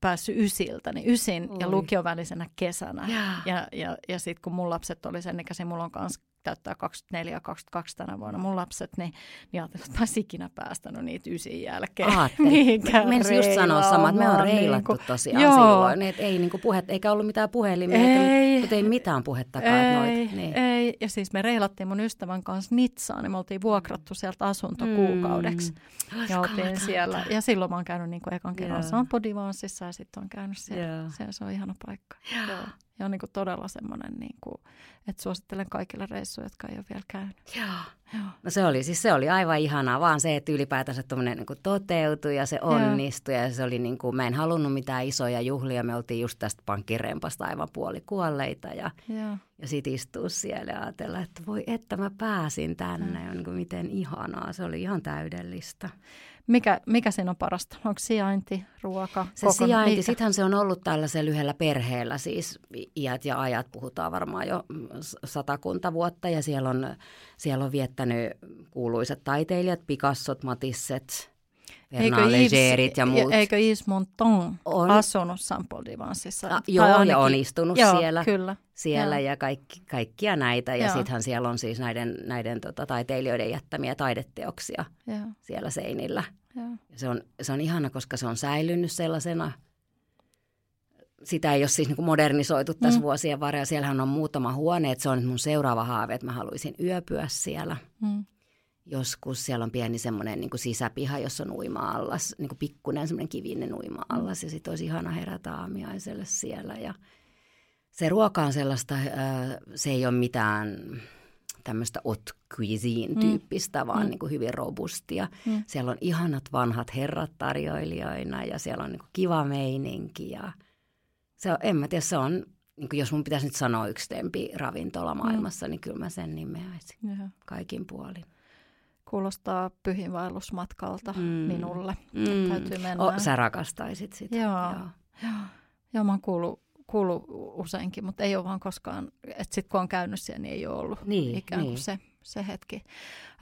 päässyt ysiltä, niin ysin ja Oi. lukion välisenä kesänä. Jaa. Ja, ja, ja sitten kun mun lapset oli sen ikäisiä, mulla on kans täyttää 24 ja 22 tänä vuonna mun lapset, niin, niin ajattelin, että mä ikinä päästänyt niitä ysin jälkeen. Mihinkään Menisin just sanoa sama, että me on reilaamaan, reilattu niin kuin- tosiaan Joo. silloin. Että ei niinku puhet, eikä ollut mitään puhelimia, Ei. mutta ei mitään puhettakaan. Ei, noita, niin. ei, ja siis me reilattiin mun ystävän kanssa Nitsaan, niin me oltiin vuokrattu sieltä asunto kuukaudeksi. Mm. Ja oltiin siellä. Ja silloin mä oon käynyt niin kuin ekan kerran. Sampo Divansissa ja sitten on käynyt siellä. Siellä. Se on ihana paikka. Joo. Joo. Ja on niin kuin todella semmoinen, niin kuin, että suosittelen kaikille reissuille, jotka ei ole vielä käynyt. Joo. Joo. No se oli, siis se oli aivan ihanaa, vaan se, että ylipäätänsä tuommoinen niin toteutui ja se onnistui ja se oli niin kuin, mä en halunnut mitään isoja juhlia, me oltiin just tästä pankkirempasta aivan puoli kuolleita ja, Joo. ja sit istua siellä ja ajatella, että voi että mä pääsin tänne ja niin kuin, miten ihanaa, se oli ihan täydellistä. Mikä, mikä siinä on parasta? Onko sijainti, ruoka, Se kokon- sijainti, mikä? sittenhän se on ollut tällaisella lyhyellä perheellä, siis iät ja ajat, puhutaan varmaan jo satakunta vuotta ja siellä on, siellä on viettänyt kuuluisat taiteilijat, Picassot, Matisset, Legerit ja muut. Eikö Yves Montand On. asunut Paul Divansissa? Ah, joo, ainakin- ja on istunut joo, siellä, kyllä. siellä joo. ja kaikki, kaikkia näitä. Ja sittenhän siellä on siis näiden, näiden tota, taiteilijoiden jättämiä taideteoksia Joo, siellä seinillä. joo. Ja se, on, se on ihana, koska se on säilynyt sellaisena. sitä ei ole siis niin modernisoitu tässä mm. vuosien varrella. Siellähän on muutama huone, että se on mun seuraava haave, että mä haluaisin yöpyä siellä. Mm. Joskus siellä on pieni semmoinen niin sisäpiha, jossa on uima-allas, niin kuin pikkuinen semmoinen kivinen uima-allas. Ja sitten olisi ihana herätä aamiaiselle siellä. Ja se ruoka on sellaista, se ei ole mitään tämmöistä haute cuisine-tyyppistä, mm. vaan mm. Niin kuin hyvin robustia. Mm. Siellä on ihanat vanhat herrat tarjoilijoina ja siellä on niin kuin kiva meininki ja – se on, en mä tiedä, se on, niin jos mun pitäisi nyt sanoa yksi tempi ravintola mm. maailmassa, mm. niin kyllä mä sen nimeäisin Jaha. kaikin puolin. Kuulostaa pyhinvaellusmatkalta mm. minulle. Mm. Täytyy mennä. O, sä rakastaisit sitä. Joo. Joo. Joo. Joo, mä oon kuullut, kuullut useinkin, mutta ei ole vaan koskaan, että sitten kun on käynyt siellä, niin ei ole ollut niin, ikään kuin niin. se se hetki.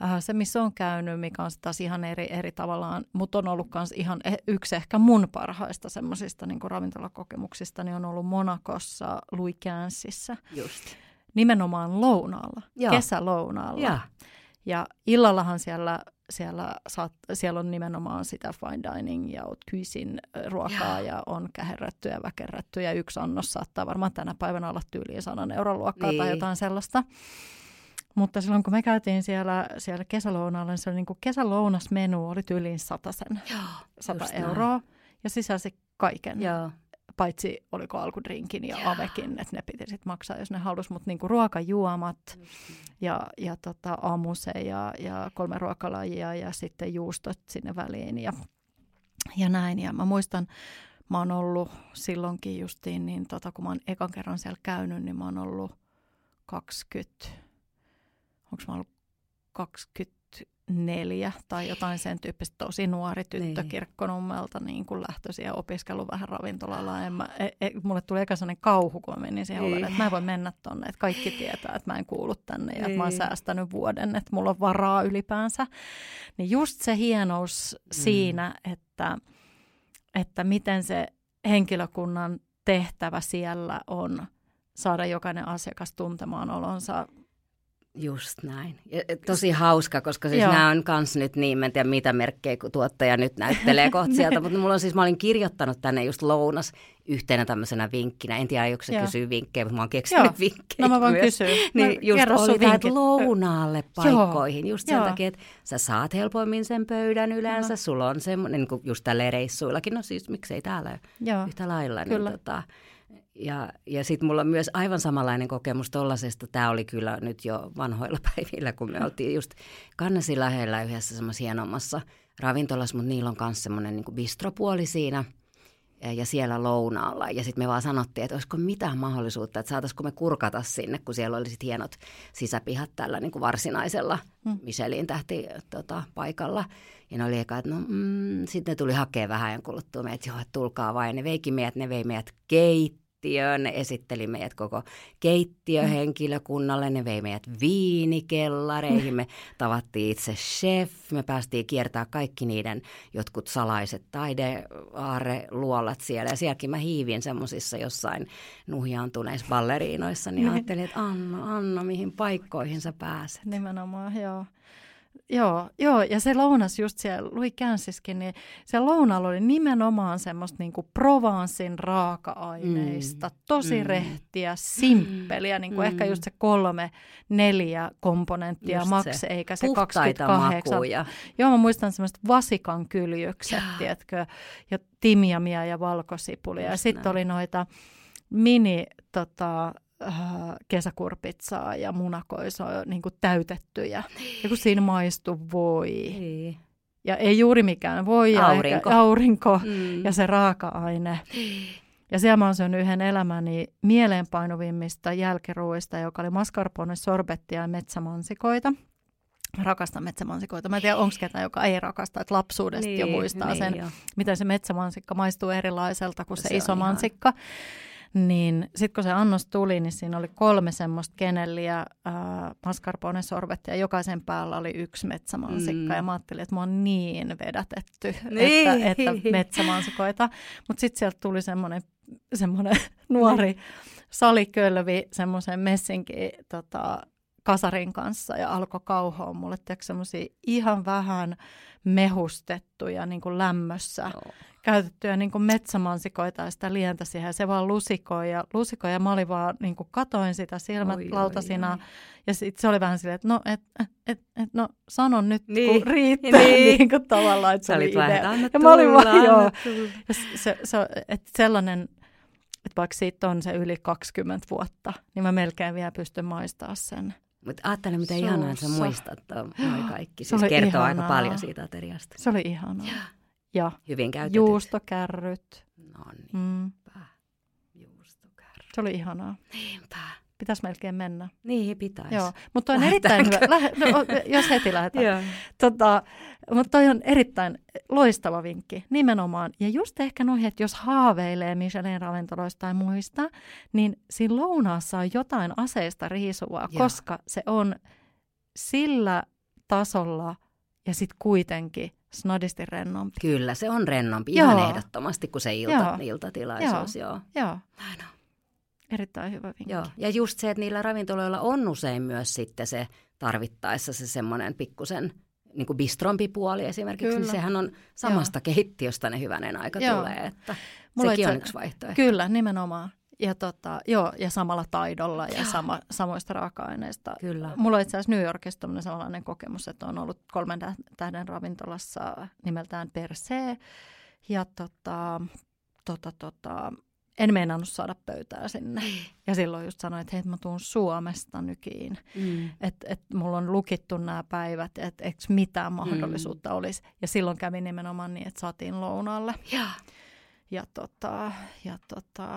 Äh, se, missä on käynyt, mikä on taas ihan eri, eri tavallaan, mutta on ollut myös ihan e, yksi ehkä mun parhaista semmoisista niin ravintolakokemuksista, niin on ollut Monakossa, Louis Just. Nimenomaan lounaalla, Joo. kesälounaalla. Ja. Ja illallahan siellä siellä, saat, siellä on nimenomaan sitä fine dining ja kysin ruokaa ja. ja on käherretty ja väkerretty ja yksi annos saattaa varmaan tänä päivänä olla tyyliin sanan euron luokkaa niin. tai jotain sellaista. Mutta silloin kun me käytiin siellä, siellä kesälounalla, niin se oli niin kuin kesälounasmenu oli tyyliin sen, Joo, 100 euroa näin. ja sisälsi kaiken. Joo. Paitsi oliko alkudrinkin ja Joo. avekin, että ne piti sitten maksaa, jos ne halusi, mutta niin kuin ruokajuomat ja, ja tota, aamuse ja, ja kolme ruokalajia ja sitten juustot sinne väliin ja, ja näin. Ja mä muistan, mä oon ollut silloinkin justiin, niin tota, kun mä oon ekan kerran siellä käynyt, niin mä oon ollut 20 onko mä ollut 24 tai jotain sen tyyppistä, tosi nuori tyttö niin. kirkkonummelta niin kuin lähtöisin ja opiskellut vähän ravintolalla. En mä, e, e, mulle tuli eka sellainen kauhu, kun mä menin siihen niin. että mä en voi mennä tonne, että kaikki tietää, että mä en kuulu tänne ja niin. että mä oon niin. säästänyt vuoden, että mulla on varaa ylipäänsä. Niin just se hienous mm. siinä, että, että miten se henkilökunnan tehtävä siellä on saada jokainen asiakas tuntemaan olonsa Just näin. Ja tosi hauska, koska siis nämä on kans nyt niin, en tiedä mitä merkkejä kun tuottaja nyt näyttelee kohta sieltä, mutta mulla on siis, mä olin kirjoittanut tänne just lounas yhtenä tämmöisenä vinkkinä. En tiedä, aiko se kysyy vinkkejä, mutta mä oon keksinyt Joo. vinkkejä No mä voin myös. kysyä. Niin just oli tähän lounaalle paikkoihin, just sen Joo. takia, että sä saat helpoimmin sen pöydän yleensä. Joo. Sulla on semmoinen, niin kuin just tälleen reissuillakin, no siis miksei täällä Joo. yhtä lailla. Niin Kyllä. tota, ja, ja sitten mulla on myös aivan samanlainen kokemus tollasesta. Tämä oli kyllä nyt jo vanhoilla päivillä, kun me oltiin just Kannesi lähellä yhdessä semmoisessa hienommassa ravintolassa, mutta niillä on myös semmoinen niin bistropuoli siinä ja siellä lounaalla. Ja sitten me vaan sanottiin, että olisiko mitään mahdollisuutta, että saataisiko me kurkata sinne, kun siellä oli sitten hienot sisäpihat tällä niin kuin varsinaisella mm. Michelin tähti tota, paikalla. Ja ne oli eka, että no mm, sitten ne tuli hakemaan vähän ja kuluttua meitä, että joo, että tulkaa vain. Ne veikin meidät, ne vei meidät keittiöön keittiöön, ne esitteli meidät koko keittiöhenkilökunnalle, ne vei meidät viinikellareihin, me tavattiin itse chef, me päästiin kiertää kaikki niiden jotkut salaiset taideaareluolat siellä. Ja sielläkin mä hiivin semmoisissa jossain nuhjaantuneissa balleriinoissa, niin, niin ajattelin, että Anna, Anna, mihin paikkoihin sä pääset. Nimenomaan, joo. Joo, joo, ja se lounas just siellä Louis Kansiskin, niin se lounalla oli nimenomaan semmoista niinku Provansin raaka-aineista, mm. tosi mm. rehtiä, simppeliä, niinku mm. ehkä just se kolme, neljä komponenttia just maks, se. eikä se Puhtaita 28. Makuja. Joo, mä muistan semmoista vasikan kyljykset, tiedätkö, ja timjamia ja valkosipulia, ja sitten oli noita mini tota, kesäkurpitsaa ja munakoisoa niin kuin täytettyjä. Ja kun siinä maistuu voi. Niin. Ja ei juuri mikään voi aurinko, ja aurinko mm. ja se raaka-aine. Ja siellä mä oon syönyt yhden elämäni mieleenpainuvimmista jälkiruuista, joka oli mascarpone sorbettia ja metsämansikoita. Mä rakastan metsämansikoita. Mä en tiedä, onko ketään, joka ei rakasta, että lapsuudesta niin, jo muistaa niin, sen, jo. miten se metsämansikka maistuu erilaiselta kuin se, se iso mansikka. Ihan niin sitten kun se annos tuli, niin siinä oli kolme semmoista kenelliä äh, mascarpone sorbettia. Jokaisen päällä oli yksi metsämansikka. Mm. Ja mä ajattelin, että mä oon niin vedätetty, niin. että, että metsämansikoita. Mutta sitten sieltä tuli semmoinen semmoinen nuori salikölvi semmoisen messinki tota, kasarin kanssa ja alkoi kauhoa mulle semmoisia ihan vähän mehustettuja niin kuin lämmössä Joo. käytettyjä niin kuin metsämansikoita ja sitä lientä siihen. Se vaan lusikoi ja, lusikoi ja mä olin vaan niin kuin katoin sitä silmät Oi, oi, lautasina. oi. Ja sitten se oli vähän silleen, että no, et, et, et, no sano nyt, Niin, kun riittää. niin. Niin kuin tavallaan, että se oli vähän, Ja mä olin vaan, joo. Ja se, se, se, että sellainen, että vaikka siitä on se yli 20 vuotta, niin mä melkein vielä pystyn maistaa sen. Mutta ajattele, miten Suussa. ihanaa, että sä muistat noi kaikki. Siis kertoo aika ihanaa. paljon siitä ateriasta. Se oli ihanaa. Ja Hyvin käytetyt. juustokärryt. No Mm, niinpä. Juustokärry. se oli ihanaa. Niinpä. Pitäisi melkein mennä. Niin pitäisi. Joo, mutta on erittäin hyvä. Lähe, no, jos heti lähdetään. Joo. Tota, mutta toi on erittäin loistava vinkki, nimenomaan. Ja just ehkä noihin, että jos haaveilee Michelin ravintoloista tai muista, niin siinä lounaassa on jotain aseista riisuvaa, Joo. koska se on sillä tasolla ja sitten kuitenkin snadisti rennompi. Kyllä, se on rennompi ihan Joo. ehdottomasti kuin se ilta, Joo. iltatilaisuus. Joo. Joo, Näin on. Erittäin hyvä vinkki. Joo. Ja just se, että niillä ravintoloilla on usein myös sitten se tarvittaessa se semmoinen pikkusen niin kuin bistrompi puoli esimerkiksi, Kyllä. niin sehän on samasta keittiöstä ne hyvänen aika Joo. tulee, että Mulla sekin itse- on yksi vaihtoehto. Kyllä, nimenomaan. Ja, tota, joo, ja samalla taidolla ja Joo. sama, samoista raaka-aineista. Kyllä. Mulla on itse asiassa New Yorkissa tämmöinen sellainen kokemus, että on ollut kolmen tä- tähden ravintolassa nimeltään Per Se. Ja tota, tota, tota, en meinannut saada pöytää sinne. Ja silloin just sanoin, että hei, mä tuun Suomesta nykiin. Mm. Että et mulla on lukittu nämä päivät, että eikö mitään mahdollisuutta Mm. olisi. Ja silloin kävi nimenomaan niin, että saatiin lounaalle. Joo. Ja, tota, ja tota,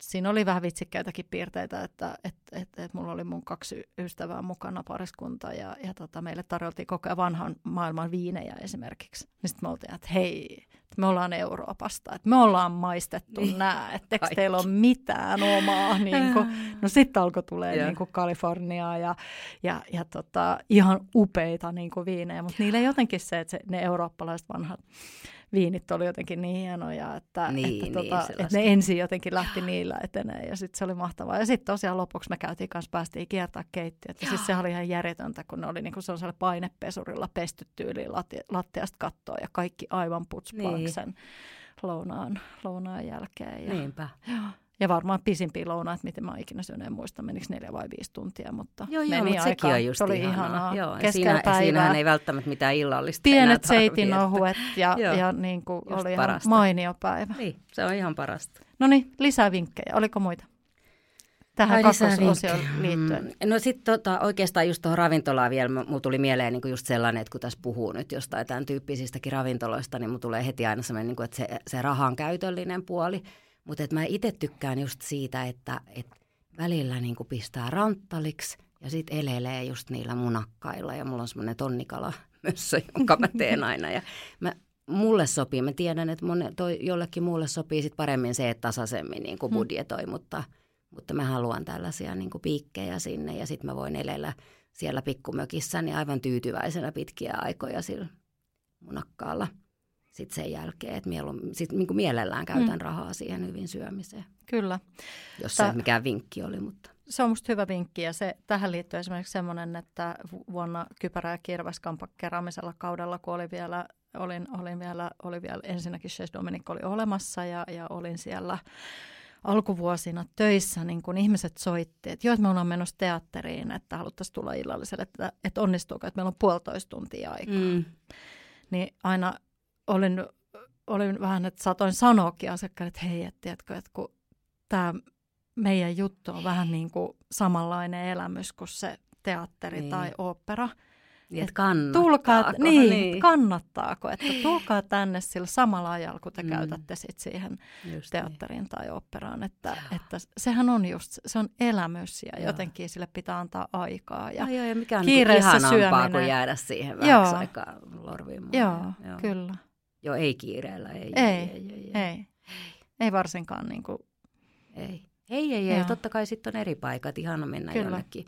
siinä oli vähän vitsikkäitäkin piirteitä, että et, et, et mulla oli mun kaksi ystävää mukana pariskunta ja, ja tota, meille tarjoltiin koko ajan vanhan maailman viinejä esimerkiksi. Niin sitten me oltiin, että hei, että me ollaan Euroopasta, että me ollaan maistettu Niin. nämä, että teillä ole mitään omaa. Niin kuin, no sitten alkoi tulee niin kuin Kaliforniaa ja, ja, ja tota, ihan upeita niin kuin viinejä, mutta niillä jotenkin se, että se, ne eurooppalaiset vanhat viinit oli jotenkin niin hienoja, että, Niin, että, niin, tota, että ne ensin jotenkin lähti niillä eteneen ja sitten se oli mahtavaa. Ja sitten tosiaan lopuksi me käytiin kanssa, päästiin kiertää keittiötä. Ja siis se oli ihan järjetöntä, kun ne oli niin kuin sellaisella painepesurilla pesty tyyliin latti, lattiasta kattoa ja kaikki aivan putspaaksen lounaan, lounaan jälkeen. Ja, Niinpä. Joo. Ja varmaan pisimpiä lounaat, miten mä oon ikinä syönyt, en muista menikö neljä vai viisi tuntia, mutta Joo, joo, meni mutta sekin aikaa. on just Se oli ihanaa. ihanaa. Joo, siinä, siinähän ei välttämättä mitään illallista Pienet enää tarvii, seitinohuet ja, Joo. ja niin kuin oli ihan parasta. mainio päivä. Että, niin, se on ihan parasta. No niin, lisää vinkkejä. Oliko muita? Tähän kakkososioon liittyen. Mm. No sitten tota, oikeastaan just tuohon ravintolaan vielä, mulla tuli mieleen niin just sellainen, että kun tässä puhuu nyt jostain tämän tyyppisistäkin ravintoloista, niin mulla tulee heti aina sellainen, niin kuin, että se, se rahan käytöllinen puoli. Mutta mä itse tykkään just siitä, että, että välillä niin kuin pistää ranttaliksi ja sitten elelee just niillä munakkailla. Ja mulla on semmoinen tonnikala mössö, jonka mä teen aina. Ja mä, mulle sopii, mä tiedän, että monen, toi, jollekin muulle sopii sit paremmin se, että tasaisemmin niin kuin budjetoi, mutta, mutta mä haluan tällaisia niin kuin piikkejä sinne ja sitten mä voin elellä siellä pikkumökissäni aivan tyytyväisenä pitkiä aikoja sillä munakkaalla. Sitten sen jälkeen, että mielu, sit niin kuin mielellään käytän Mm. rahaa siihen hyvin syömiseen, Kyllä. jos Tää- se mikään vinkki oli, mutta Se on musta hyvä vinkki ja se, tähän liittyy esimerkiksi semmoinen, että vu- vuonna Kypärä ja Kirves keräämisellä kaudella, kun oli vielä, olin, olin vielä, oli vielä ensinnäkin Chez Dominic oli olemassa ja, ja olin siellä alkuvuosina töissä, niin kun ihmiset soitti, että joo, että me ollaan menossa teatteriin, että haluttaisiin tulla illalliselle, että, että onnistuuko, että meillä on puolitoista tuntia aikaa. mm. Niin aina olin, olin vähän, että saatoin sanoakin asiakkaille, että hei, et, tiedätkö, että kun tämä meidän juttu on vähän niin kuin samanlainen elämys kuin se teatteri Niin. tai opera. niin, että Tulkaa, kannattaako? niin, niin, kannattaako, että tulkaa tänne sillä samalla ajalla, kun te Mm. käytätte sit siihen Just niin. teatteriin tai operaan, että, että sehän on just, se on elämys ja Joo. jotenkin sille pitää antaa aikaa. Ja, Ja, joo, ja mikä on kiireessä niin ihanampaa kuin syöminen. jäädä siihen vähäksi Joo. aikaa lorvimaan. joo, joo. kyllä. Joo, ei kiireellä, ei. Ei, ei, ei, ei, ei. Ei, ei varsinkaan niin kuin, ei. Ei, ei, ei. Joo. Totta kai sitten on eri paikat. Ihana mennä Kyllä. jonnekin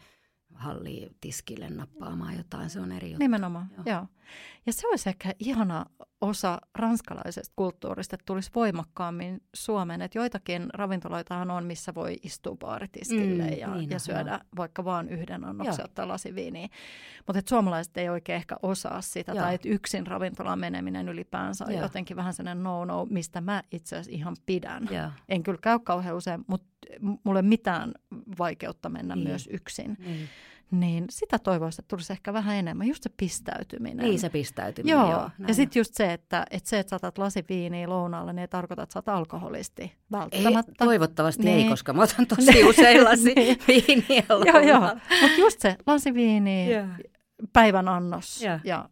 halliin tiskille nappaamaan jotain. Se on eri juttu. Nimenomaan, Joo. joo. Ja se olisi ehkä ihana osa ranskalaisesta kulttuurista, että tulisi voimakkaammin Suomeen. Että joitakin ravintoloitahan on, missä voi istua baaritiskille mm, ja, niin, ja syödä joo. vaikka vain yhden annoksen, ottaa lasiviiniä. Mutta suomalaiset ei oikein ehkä osaa sitä, joo. tai että yksin ravintolaan meneminen ylipäänsä on joo. jotenkin vähän sellainen no-no, mistä mä itse asiassa ihan pidän. Joo. En kyllä käy kauhean usein, mutta mulle mitään vaikeutta mennä niin. myös yksin. Niin niin sitä toivoisi, että tulisi ehkä vähän enemmän, just se pistäytyminen. Niin se pistäytyminen, joo. joo ja sitten just se, että, että se, että saatat lasi viiniä lounaalla, niin ei tarkoita, että sä oot alkoholisti välttämättä. Ei, toivottavasti niin. ei, koska mä otan tosi usein lasi niin. Joo, joo. Mutta just se, lasi viiniä, yeah. päivän annos yeah. ja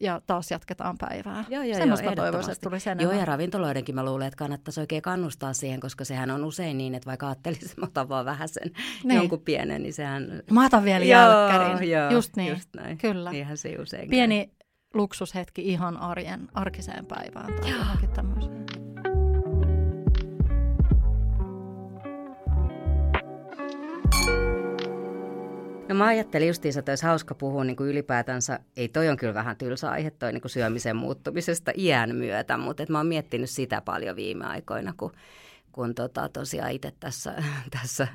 ja taas jatketaan päivää. Joo, joo, Semmoista joo, toivoisin, että tulisi enemmän. Joo, ja ravintoloidenkin mä luulen, että kannattaisi oikein kannustaa siihen, koska sehän on usein niin, että vaikka ajattelisi, mä otan vaan vähän sen niin. jonkun pienen, niin sehän... Mä otan vielä jälkkärin. Joo, just niin. Just näin. Kyllä. Niinhän se usein Pieni käy. luksushetki ihan arjen, arkiseen päivään tai johonkin tämmöiseen. No mä ajattelin justiinsa, että olisi hauska puhua niin kuin ylipäätänsä, ei toi on kyllä vähän tylsä aihe toi niin kuin syömisen muuttumisesta iän myötä, mutta että mä oon miettinyt sitä paljon viime aikoina, kun, kun tota, tosiaan itse tässä, tässä,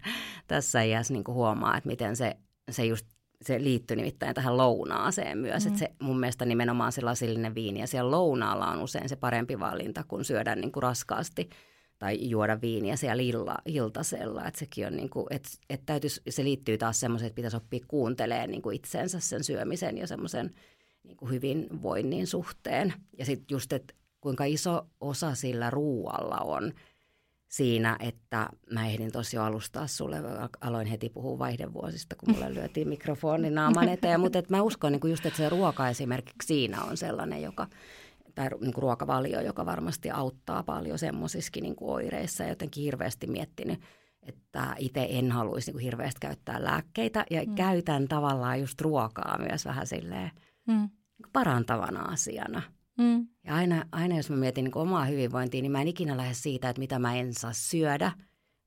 tässä iässä niin kuin huomaa, että miten se, se just se liittyy nimittäin tähän lounaaseen myös. Mm. Että se mun mielestä nimenomaan se lasillinen viini ja siellä lounaalla on usein se parempi valinta, kun syödä niin kuin raskaasti – tai juoda viiniä siellä illa, iltasella. Että sekin on niin kuin, että, että täytyisi, se liittyy taas semmoiseen, että pitäisi oppia kuuntelemaan niin kuin itsensä sen syömisen ja semmoisen niin kuin hyvinvoinnin suhteen. Ja sitten just, että kuinka iso osa sillä ruualla on siinä, että mä ehdin tosi alustaa sulle, aloin heti puhua vaihdevuosista, kun mulle lyötiin mikrofoni naaman eteen, mutta mä uskon niin just, että se ruoka esimerkiksi siinä on sellainen, joka tai niin kuin ruokavalio, joka varmasti auttaa paljon semmoisissakin niin kuin oireissa ja jotenkin hirveästi miettinyt, että itse en haluaisi niin kuin hirveästi käyttää lääkkeitä ja mm. käytän tavallaan just ruokaa myös vähän silleen mm. parantavana asiana. Mm. Ja aina, aina jos mä mietin niin omaa hyvinvointia, niin mä en ikinä lähde siitä, että mitä mä en saa syödä,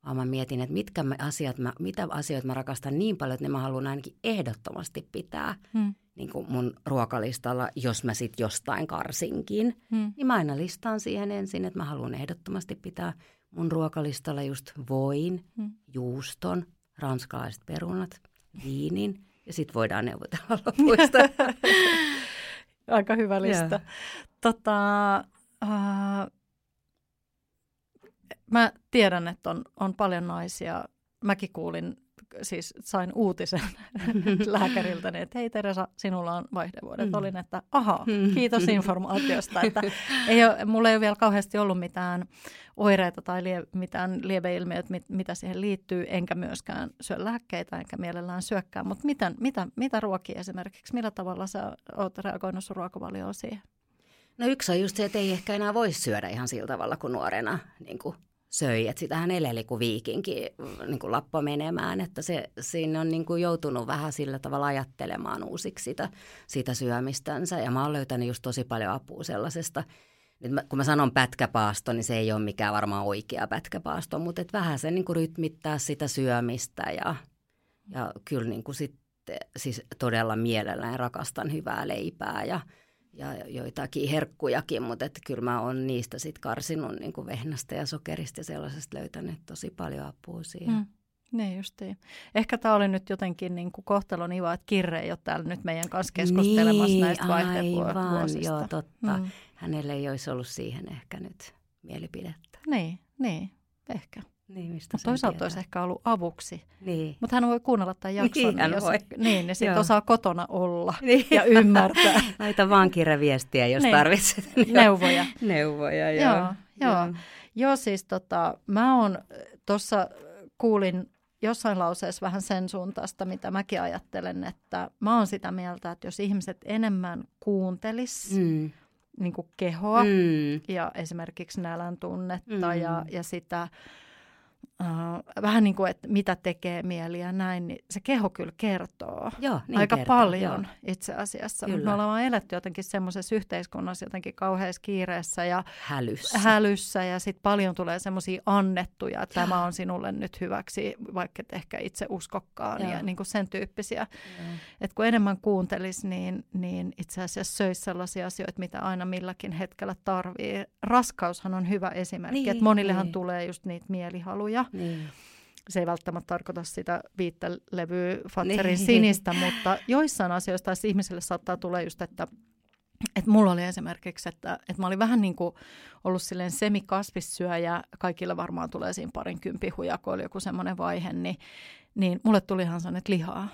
vaan mä mietin, että mitkä asiat mä, mitä asioita mä rakastan niin paljon, että ne mä haluan ainakin ehdottomasti pitää. Mm niin kuin mun ruokalistalla, jos mä sitten jostain karsinkin, hmm. niin mä aina listaan siihen ensin, että mä haluan ehdottomasti pitää mun ruokalistalla just voin, hmm. juuston, ranskalaiset perunat, viinin ja sitten voidaan neuvotella lopuista. Aika hyvä lista. Tota, uh, mä tiedän, että on, on paljon naisia. Mäkin kuulin siis sain uutisen lääkäriltä, että hei Teresa, sinulla on vaihdevuodet. Mm. Olin, että aha, mm. kiitos informaatiosta. että ei ole, mulla ei ole vielä kauheasti ollut mitään oireita tai lie, mitään lieveilmiöitä, mit, mitä siihen liittyy, enkä myöskään syö lääkkeitä, enkä mielellään syökkään. Mutta mitä, mitä, mitä ruokia esimerkiksi, millä tavalla sä oot reagoinut sun ruokavalioon siihen? No yksi on just se, että ei ehkä enää voi syödä ihan sillä tavalla kuin nuorena niin kuin söi. Että sitähän eleli kuin viikinkin niin kuin lappo menemään, että se, siinä on niin kuin joutunut vähän sillä tavalla ajattelemaan uusiksi sitä, sitä syömistänsä. Ja mä oon löytänyt just tosi paljon apua sellaisesta, nyt mä, kun mä sanon pätkäpaasto, niin se ei ole mikään varmaan oikea pätkäpaasto, mutta et vähän se niin kuin rytmittää sitä syömistä ja, ja kyllä niin kuin sitten siis todella mielellään rakastan hyvää leipää ja – ja joitakin herkkujakin, mutta että kyllä mä oon niistä sitten karsinut niin kuin vehnästä ja sokerista ja sellaisesta löytänyt tosi paljon apua siihen. Mm. Niin justiin. Ehkä tämä oli nyt jotenkin niin kuin kohtalon iva, että Kirre ei ole täällä nyt meidän kanssa keskustelemassa niin, näistä vaihdevuosista. joo totta. Mm. Hänelle ei olisi ollut siihen ehkä nyt mielipidettä. Niin, niin, ehkä. Niin, mistä Mutta toisaalta olisi ehkä ollut avuksi. Niin. Mutta hän voi kuunnella tämän jakson. Niin, hän jos, voi. Niin, niin sitten osaa kotona olla niin. ja ymmärtää. Laita vaan kirjaviestiä, jos niin. tarvitset. Neuvoja. Neuvoja, joo. Joo, joo. joo. joo siis tota, mä oon tuossa kuulin jossain lauseessa vähän sen suuntaista, mitä mäkin ajattelen, että mä oon sitä mieltä, että jos ihmiset enemmän kuuntelis mm. niin kehoa mm. ja esimerkiksi nälän tunnetta mm. ja, ja sitä uh, vähän niin kuin, että mitä tekee mieli ja näin, niin se keho kyllä kertoo Joo, niin aika kertoo, paljon joo. itse asiassa. Kyllä. Mutta me ollaan eletty jotenkin semmoisessa yhteiskunnassa jotenkin kauheassa kiireessä ja Hälyssä. hälyssä ja sitten paljon tulee semmoisia annettuja, että tämä on sinulle nyt hyväksi, vaikka et ehkä itse uskokkaan Joo. ja niin kuin sen tyyppisiä. Joo. Et kun enemmän kuuntelisi, niin, niin itse asiassa söisi sellaisia asioita, mitä aina milläkin hetkellä tarvii. Raskaushan on hyvä esimerkki, Niin, että monillehan niin. tulee just niitä mielihaluja. Niin. Se ei välttämättä tarkoita sitä viittä levyä Fatserin Niin. sinistä, mutta joissain asioissa taas ihmisille saattaa tulla just, että että mulla oli esimerkiksi, että, että mä olin vähän niin kuin ollut silleen semikasvissyöjä, kaikille varmaan tulee siinä parin kympihuja, kun oli joku semmoinen vaihe, niin, niin mulle tuli ihan sellainen että lihaa,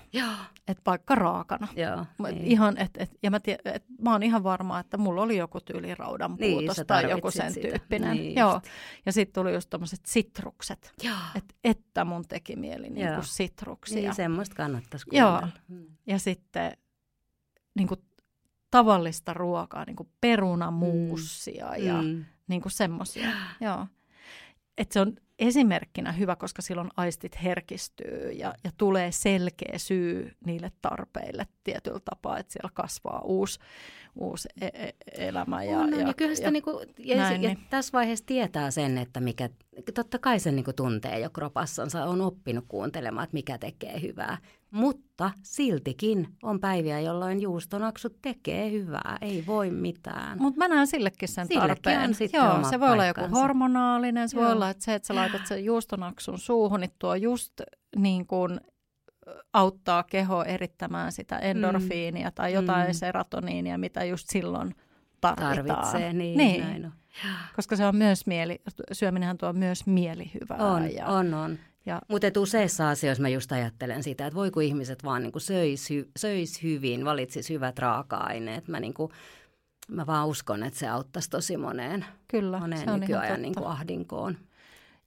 että vaikka raakana. Joo. Niin. Niin. Ihan, et, et, ja mä, tie, et, mä oon ihan varma, että mulla oli joku tyyli raudan Niin, puutos sä tai joku sen sitä. tyyppinen. Niin Joo. just. Ja sitten tuli just tommoset sitrukset, et, että mun teki mieli niinku Joo. sitruksia. Niin, semmoista kannattaisi Joo. kuunnella. Mm. Ja sitten niinku tavallista ruokaa, niinku perunamuussia mm. ja Mm. niinku semmoisia. Joo. Et se on esimerkkinä hyvä, koska silloin aistit herkistyy ja, ja tulee selkeä syy niille tarpeille tietyllä tapaa, että siellä kasvaa uusi, uusi e- e- elämä. Ja, on, on, ja, kyllä sitä ja, niinku, ja, näin, ja niin. tässä vaiheessa tietää sen, että mikä, totta kai sen niinku tuntee jo kropassansa, on oppinut kuuntelemaan, että mikä tekee hyvää. Mutta siltikin on päiviä, jolloin juustonaksut tekee hyvää, ei voi mitään. Mutta mä näen sillekin sen Sillekin tarpeen. on sitten Joo, se voi olla joku hormonaalinen, se voi Joo. olla, että se, että sä laitat sen juustonaksun suuhun, niin tuo just niin kuin auttaa kehoa erittämään sitä endorfiinia tai jotain Mm. serotoniinia, mitä just silloin tarvitaan. Tarvitsee, niin, niin. näin on. Koska se on myös mieli, syöminenhän tuo myös mielihyvää. On, ja, on, on. Ja, Mutta useissa asioissa mä just ajattelen sitä, että voi kun ihmiset vaan niinku söis, hy, söis hyvin, valitsis hyvät raaka-aineet. Mä, niinku, mä vaan uskon, että se auttaisi tosi moneen, kyllä, moneen se on nykyajan totta. niinku ahdinkoon.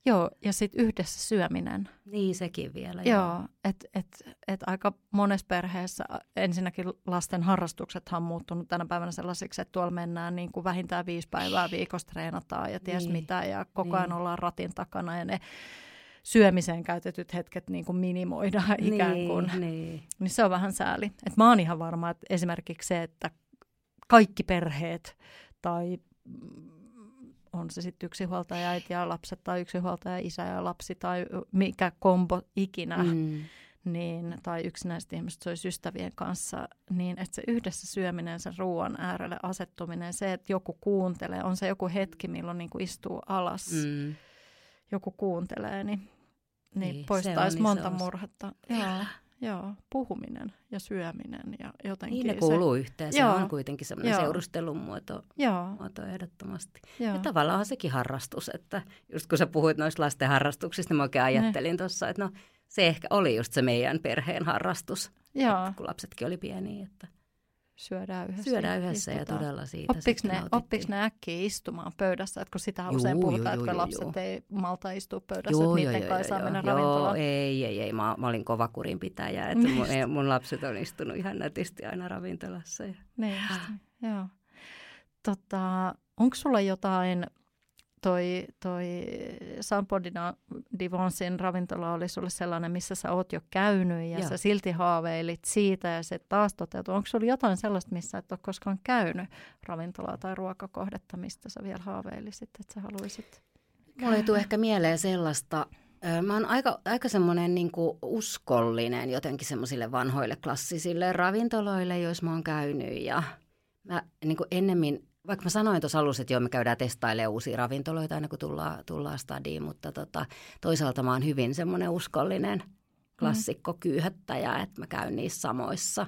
Joo, ja sitten yhdessä syöminen. Niin sekin vielä. Joo, että et, et aika monessa perheessä ensinnäkin lasten harrastuksethan on muuttunut tänä päivänä sellaisiksi, että tuolla mennään niin kuin vähintään viisi päivää viikossa treenataan ja ties Niin. mitä ja koko ajan Niin. ollaan ratin takana ja ne syömiseen käytetyt hetket niin kuin minimoidaan ikään kuin. Niin, niin. Niin se on vähän sääli. Et mä oon ihan varma, että esimerkiksi se, että kaikki perheet tai mm, on se sitten yksinhuoltaja äiti ja lapset tai yksinhuoltaja isä ja lapsi tai mikä kombo ikinä, mm. Niin, tai yksinäiset ihmiset söisi ystävien kanssa, niin että se yhdessä syöminen, sen ruoan äärelle asettuminen, se, että joku kuuntelee, on se joku hetki, milloin niin kuin istuu alas, mm. Joku kuuntelee, niin, niin, Niin, poistaisi on monta osa. murhetta. Joo, joo, puhuminen ja syöminen ja jotenkin Niin ne se- kuuluu yhteen. Se Joo. on kuitenkin semmoinen Joo. seurustelun muoto, Joo, muoto ehdottomasti. joo. Ja tavallaan on sekin harrastus, että just kun sä puhuit noista lasten harrastuksista, niin mä oikein ajattelin tuossa, että no se ehkä oli just se meidän perheen harrastus, joo. että kun lapsetkin oli pieniä, että syödään yhdessä. syödään yhdessä ja istutaan. todella siitä Oppiks ne, oppiks ne äkkiä istumaan pöydässä, että kun sitä Juu, usein juu, puhutaan, juu, että juu, lapset juu. ei malta istua pöydässä, että niiden kanssa saa mennä joo, ravintolaan. ei, ei, ei. Mä, mä olin kova kurinpitäjä, että mun, mun lapset on istunut ihan nätisti aina ravintolassa. Ja... Niin just, joo. Tota, onko sulla jotain, toi, toi Sampo Divonsin ravintola oli sulle sellainen, missä sä oot jo käynyt ja Joo. sä silti haaveilit siitä ja se taas toteutui. Onko sulla jotain sellaista, missä et ole koskaan käynyt ravintolaa tai ruokakohdetta, mistä sä vielä haaveilisit, että sä haluaisit? Mulla ei tule ehkä mieleen sellaista, mä oon aika, aika semmoinen niin uskollinen jotenkin semmoisille vanhoille klassisille ravintoloille, joissa mä oon käynyt ja mä niin kuin ennemmin, vaikka mä sanoin tuossa alussa, että joo me käydään testailemaan uusia ravintoloita aina kun tullaan, tullaan stadiin, mutta tota, toisaalta mä oon hyvin semmoinen uskollinen klassikko kyyhöttäjä, että mä käyn niissä samoissa.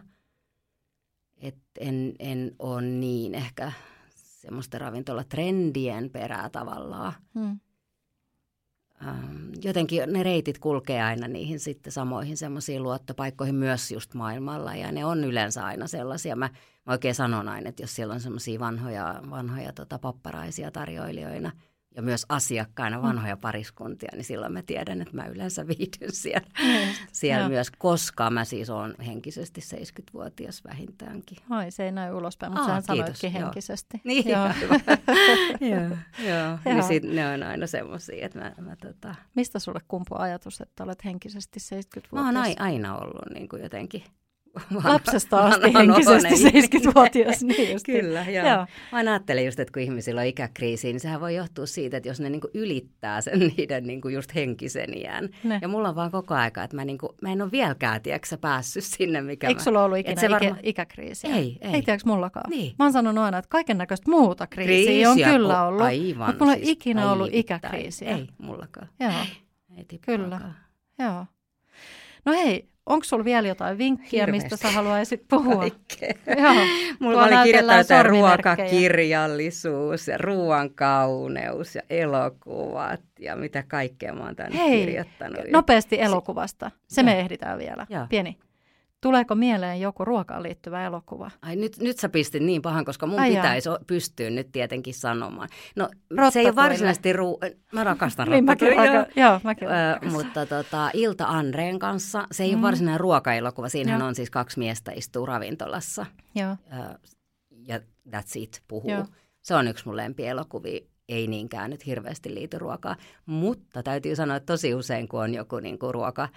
Et en, en ole niin ehkä semmoisten ravintolatrendien perää tavallaan. Hmm. Jotenkin ne reitit kulkee aina niihin sitten samoihin semmoisiin luottopaikkoihin myös just maailmalla ja ne on yleensä aina sellaisia. Mä oikein sanon aina, että jos siellä on semmoisia vanhoja, vanhoja tota, papparaisia tarjoilijoina ja myös asiakkaina vanhoja pariskuntia, niin silloin mä tiedän, että mä yleensä viihdyn siellä, siellä myös, koska mä siis olen henkisesti 70-vuotias vähintäänkin. Ai, se ei näy ulospäin, mutta Aa, sanoitkin joo. henkisesti. Niin, joo. joo, joo. Niin sit ne on aina semmoisia, että mä, mä tota... Mistä sulle kumpu ajatus, että olet henkisesti 70-vuotias? Mä oon aina ollut niin kuin jotenkin vanha, lapsesta asti henkisesti 70-vuotias. Niin just. Kyllä, joo. joo. Mä ajattelen just, että kun ihmisillä on ikäkriisi, niin sehän voi johtua siitä, että jos ne niinku ylittää sen niiden niinku just henkisen iän. Ne. Ja mulla on vaan koko aika, että mä, niinku, mä en ole vieläkään, tiedätkö, päässyt sinne, mikä Eikö mä... sulla ollut ikinä ikä, varma... ikäkriisiä? Ei, ei. Ei tiedätkö mullakaan? Niin. Mä oon sanonut aina, että kaiken näköistä muuta kriisiä, kriisiä on kyllä ollut, aivan, mutta mulla ei siis ikinä ollut ikäkriisiä. Ei, mullakaan. Joo. Ei, ei Kyllä. Joo. No hei, Onko sulla vielä jotain vinkkiä, Hirveästi. mistä sä haluaisit puhua? Joo. Mulla oli kirjoittanut ruokakirjallisuus ja ruoan kauneus ja elokuvat ja mitä kaikkea mä oon tänne Hei, kirjoittanut. nopeasti elokuvasta. Se me ehditään vielä. Joo. Pieni. Tuleeko mieleen joku ruokaan liittyvä elokuva? Ai nyt, nyt sä pistit niin pahan, koska mun Ai pitäisi jaa. pystyä nyt tietenkin sanomaan. No se ei ole varsinaisesti ruu... Mä rakastan niin, mäkin, joo, joo, mäkin ö, Mutta tota, Ilta Andreen kanssa, se ei mm. ole varsinainen ruokaelokuva. Siinähän joo. on siis kaksi miestä istuu ravintolassa. Joo. Ö, ja that's it, puhuu. Joo. Se on yksi mun lempielokuvia ei niinkään nyt hirveästi liity ruokaa, mutta täytyy sanoa, että tosi usein kun on joku niin kuin ruoka,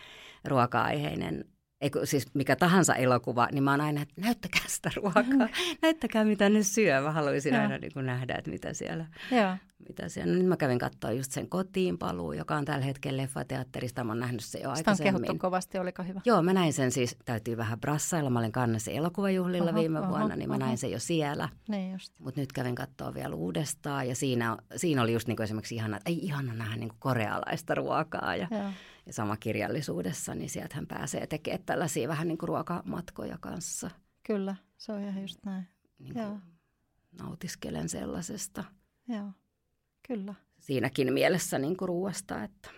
ruoka-aiheinen eiku, siis mikä tahansa elokuva, niin mä oon aina, että näyttäkää sitä ruokaa, näyttäkää mitä ne syö. Mä haluaisin aina niin kuin nähdä, että mitä siellä, Joo. mitä siellä. No, nyt mä kävin katsoa just sen kotiin paluu, joka on tällä hetkellä leffateatterista. Mä oon nähnyt se jo Sitä aikaisemmin. on kehuttu kovasti, oliko hyvä? Joo, mä näin sen siis, täytyy vähän brassailla. Mä olin kannassa elokuvajuhlilla oho, viime oho, vuonna, niin oho. mä näin sen jo siellä. Niin Mutta nyt kävin katsoa vielä uudestaan ja siinä, siinä oli just niin kuin esimerkiksi ihana, että ei ihana nähdä niin kuin korealaista ruokaa ja Joo ja sama kirjallisuudessa, niin sieltä hän pääsee tekemään tällaisia vähän niin kuin ruokamatkoja kanssa. Kyllä, se on ihan just näin. Niin Joo. Nautiskelen sellaisesta. Joo, kyllä. Siinäkin mielessä niin kuin ruoasta, että...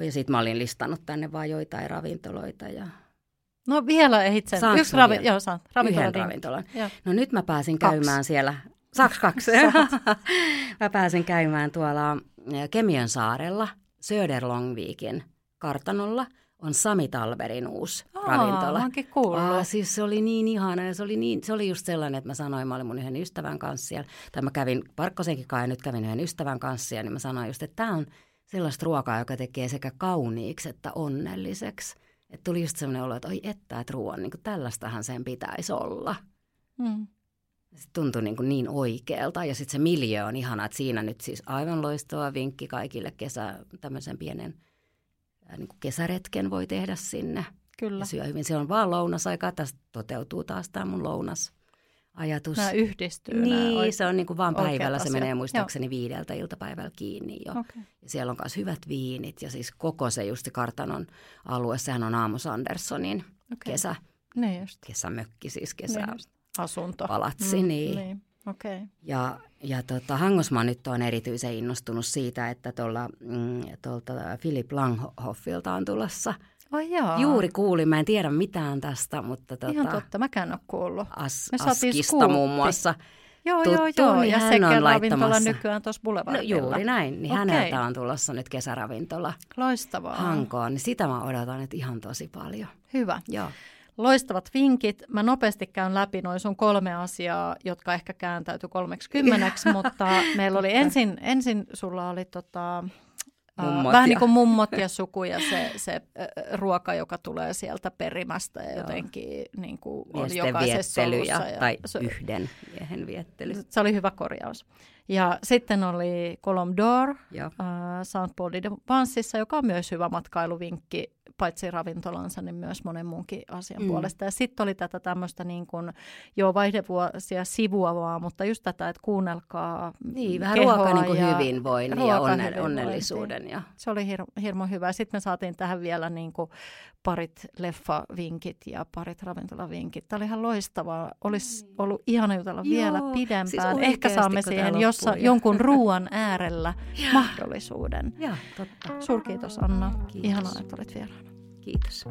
Ja sitten mä olin listannut tänne vain joitain ravintoloita ja No vielä ehit sen. Yksi ravi- joo, saan. Yhden ravintolan. Joo. No nyt mä pääsin kaksi. käymään siellä. Saaks kaksi? mä pääsin käymään tuolla Kemiön saarella – Söderlongvikin kartanolla on Sami Talberin uusi Aa, ravintola. Aa, siis se oli niin ihana ja se oli, niin, se oli just sellainen, että mä sanoin, mä olin mun yhden ystävän kanssa siellä, tai mä kävin Parkkosenkin kanssa ja nyt kävin yhden ystävän kanssa ja niin mä sanoin just, että tämä on sellaista ruokaa, joka tekee sekä kauniiksi että onnelliseksi. Että tuli just sellainen olo, että oi että, että ruoan, niin tällaistahan sen pitäisi olla. Mm. Se tuntui niin, kuin niin oikealta ja sitten se miljö on ihana, että siinä nyt siis aivan loistava vinkki kaikille kesä, tämmöisen pienen niin kuin kesäretken voi tehdä sinne. Kyllä. Ja syö hyvin. Se on vaan lounasaika, tästä toteutuu taas tämä mun lounas ajatus. Nämä yhdistyy. Niin, nämä se on niin kuin vaan päivällä, se menee muistaakseni Joo. viideltä iltapäivällä kiinni jo. Okay. Ja siellä on myös hyvät viinit ja siis koko se just kartanon alue, sehän on Aamus Anderssonin okay. kesä, ne just. kesämökki, siis kesä, asunto. Palatsi, mm, niin. niin. Okay. Ja, ja tota, Hangosma nyt on erityisen innostunut siitä, että tuolla, mm, tuolta Philip Langhoffilta on tulossa Oh, jaa. Juuri kuulin, mä en tiedä mitään tästä, mutta... Tota, Ihan totta, mäkään ole kuullut. As, Me Askista muun muassa. Joo, tuttu, joo, joo. Niin ja sekä on ravintola nykyään tuossa Boulevardilla. No, juuri näin, niin okay. häneltä on tulossa nyt kesäravintola. Loistavaa. Hankoon, niin sitä mä odotan nyt ihan tosi paljon. Hyvä. Joo. Loistavat vinkit. Mä nopeasti käyn läpi noin sun kolme asiaa, jotka ehkä kääntäytyi kolmeksi kymmeneksi, mutta meillä oli ensin, ensin sulla oli tota, Mummot vähän ja... niin kuin mummot ja suku ja se, se ruoka, joka tulee sieltä perimästä ja jotenkin niin kuin on jokaisessa ja, ja, tai se, yhden miehen viettely. Se oli hyvä korjaus. Ja sitten oli Colombe d'Or äh, Saint Paul de Vansissa, joka on myös hyvä matkailuvinkki paitsi ravintolansa, niin myös monen muunkin asian mm. puolesta. Ja sitten oli tätä tämmöistä niin kuin, jo vaihdevuosia sivuavaa, mutta just tätä, että kuunnelkaa Niin, vähän ruoka niin kuin hyvinvoinnin ja onne, onnellisuuden. Ja... Se oli hir- hirmo hyvä. Sitten me saatiin tähän vielä niin kuin parit leffavinkit ja parit ravintolavinkit. Tämä oli ihan loistavaa. Olisi mm. ollut ihana jutella Joo, vielä pidempään. Siis Ehkä saamme siihen jossa, jonkun ruoan äärellä mahdollisuuden. Ja, totta. Suurkiitos Anna. Kiitos. Ihanaa, että olit vieraana. Kiitos.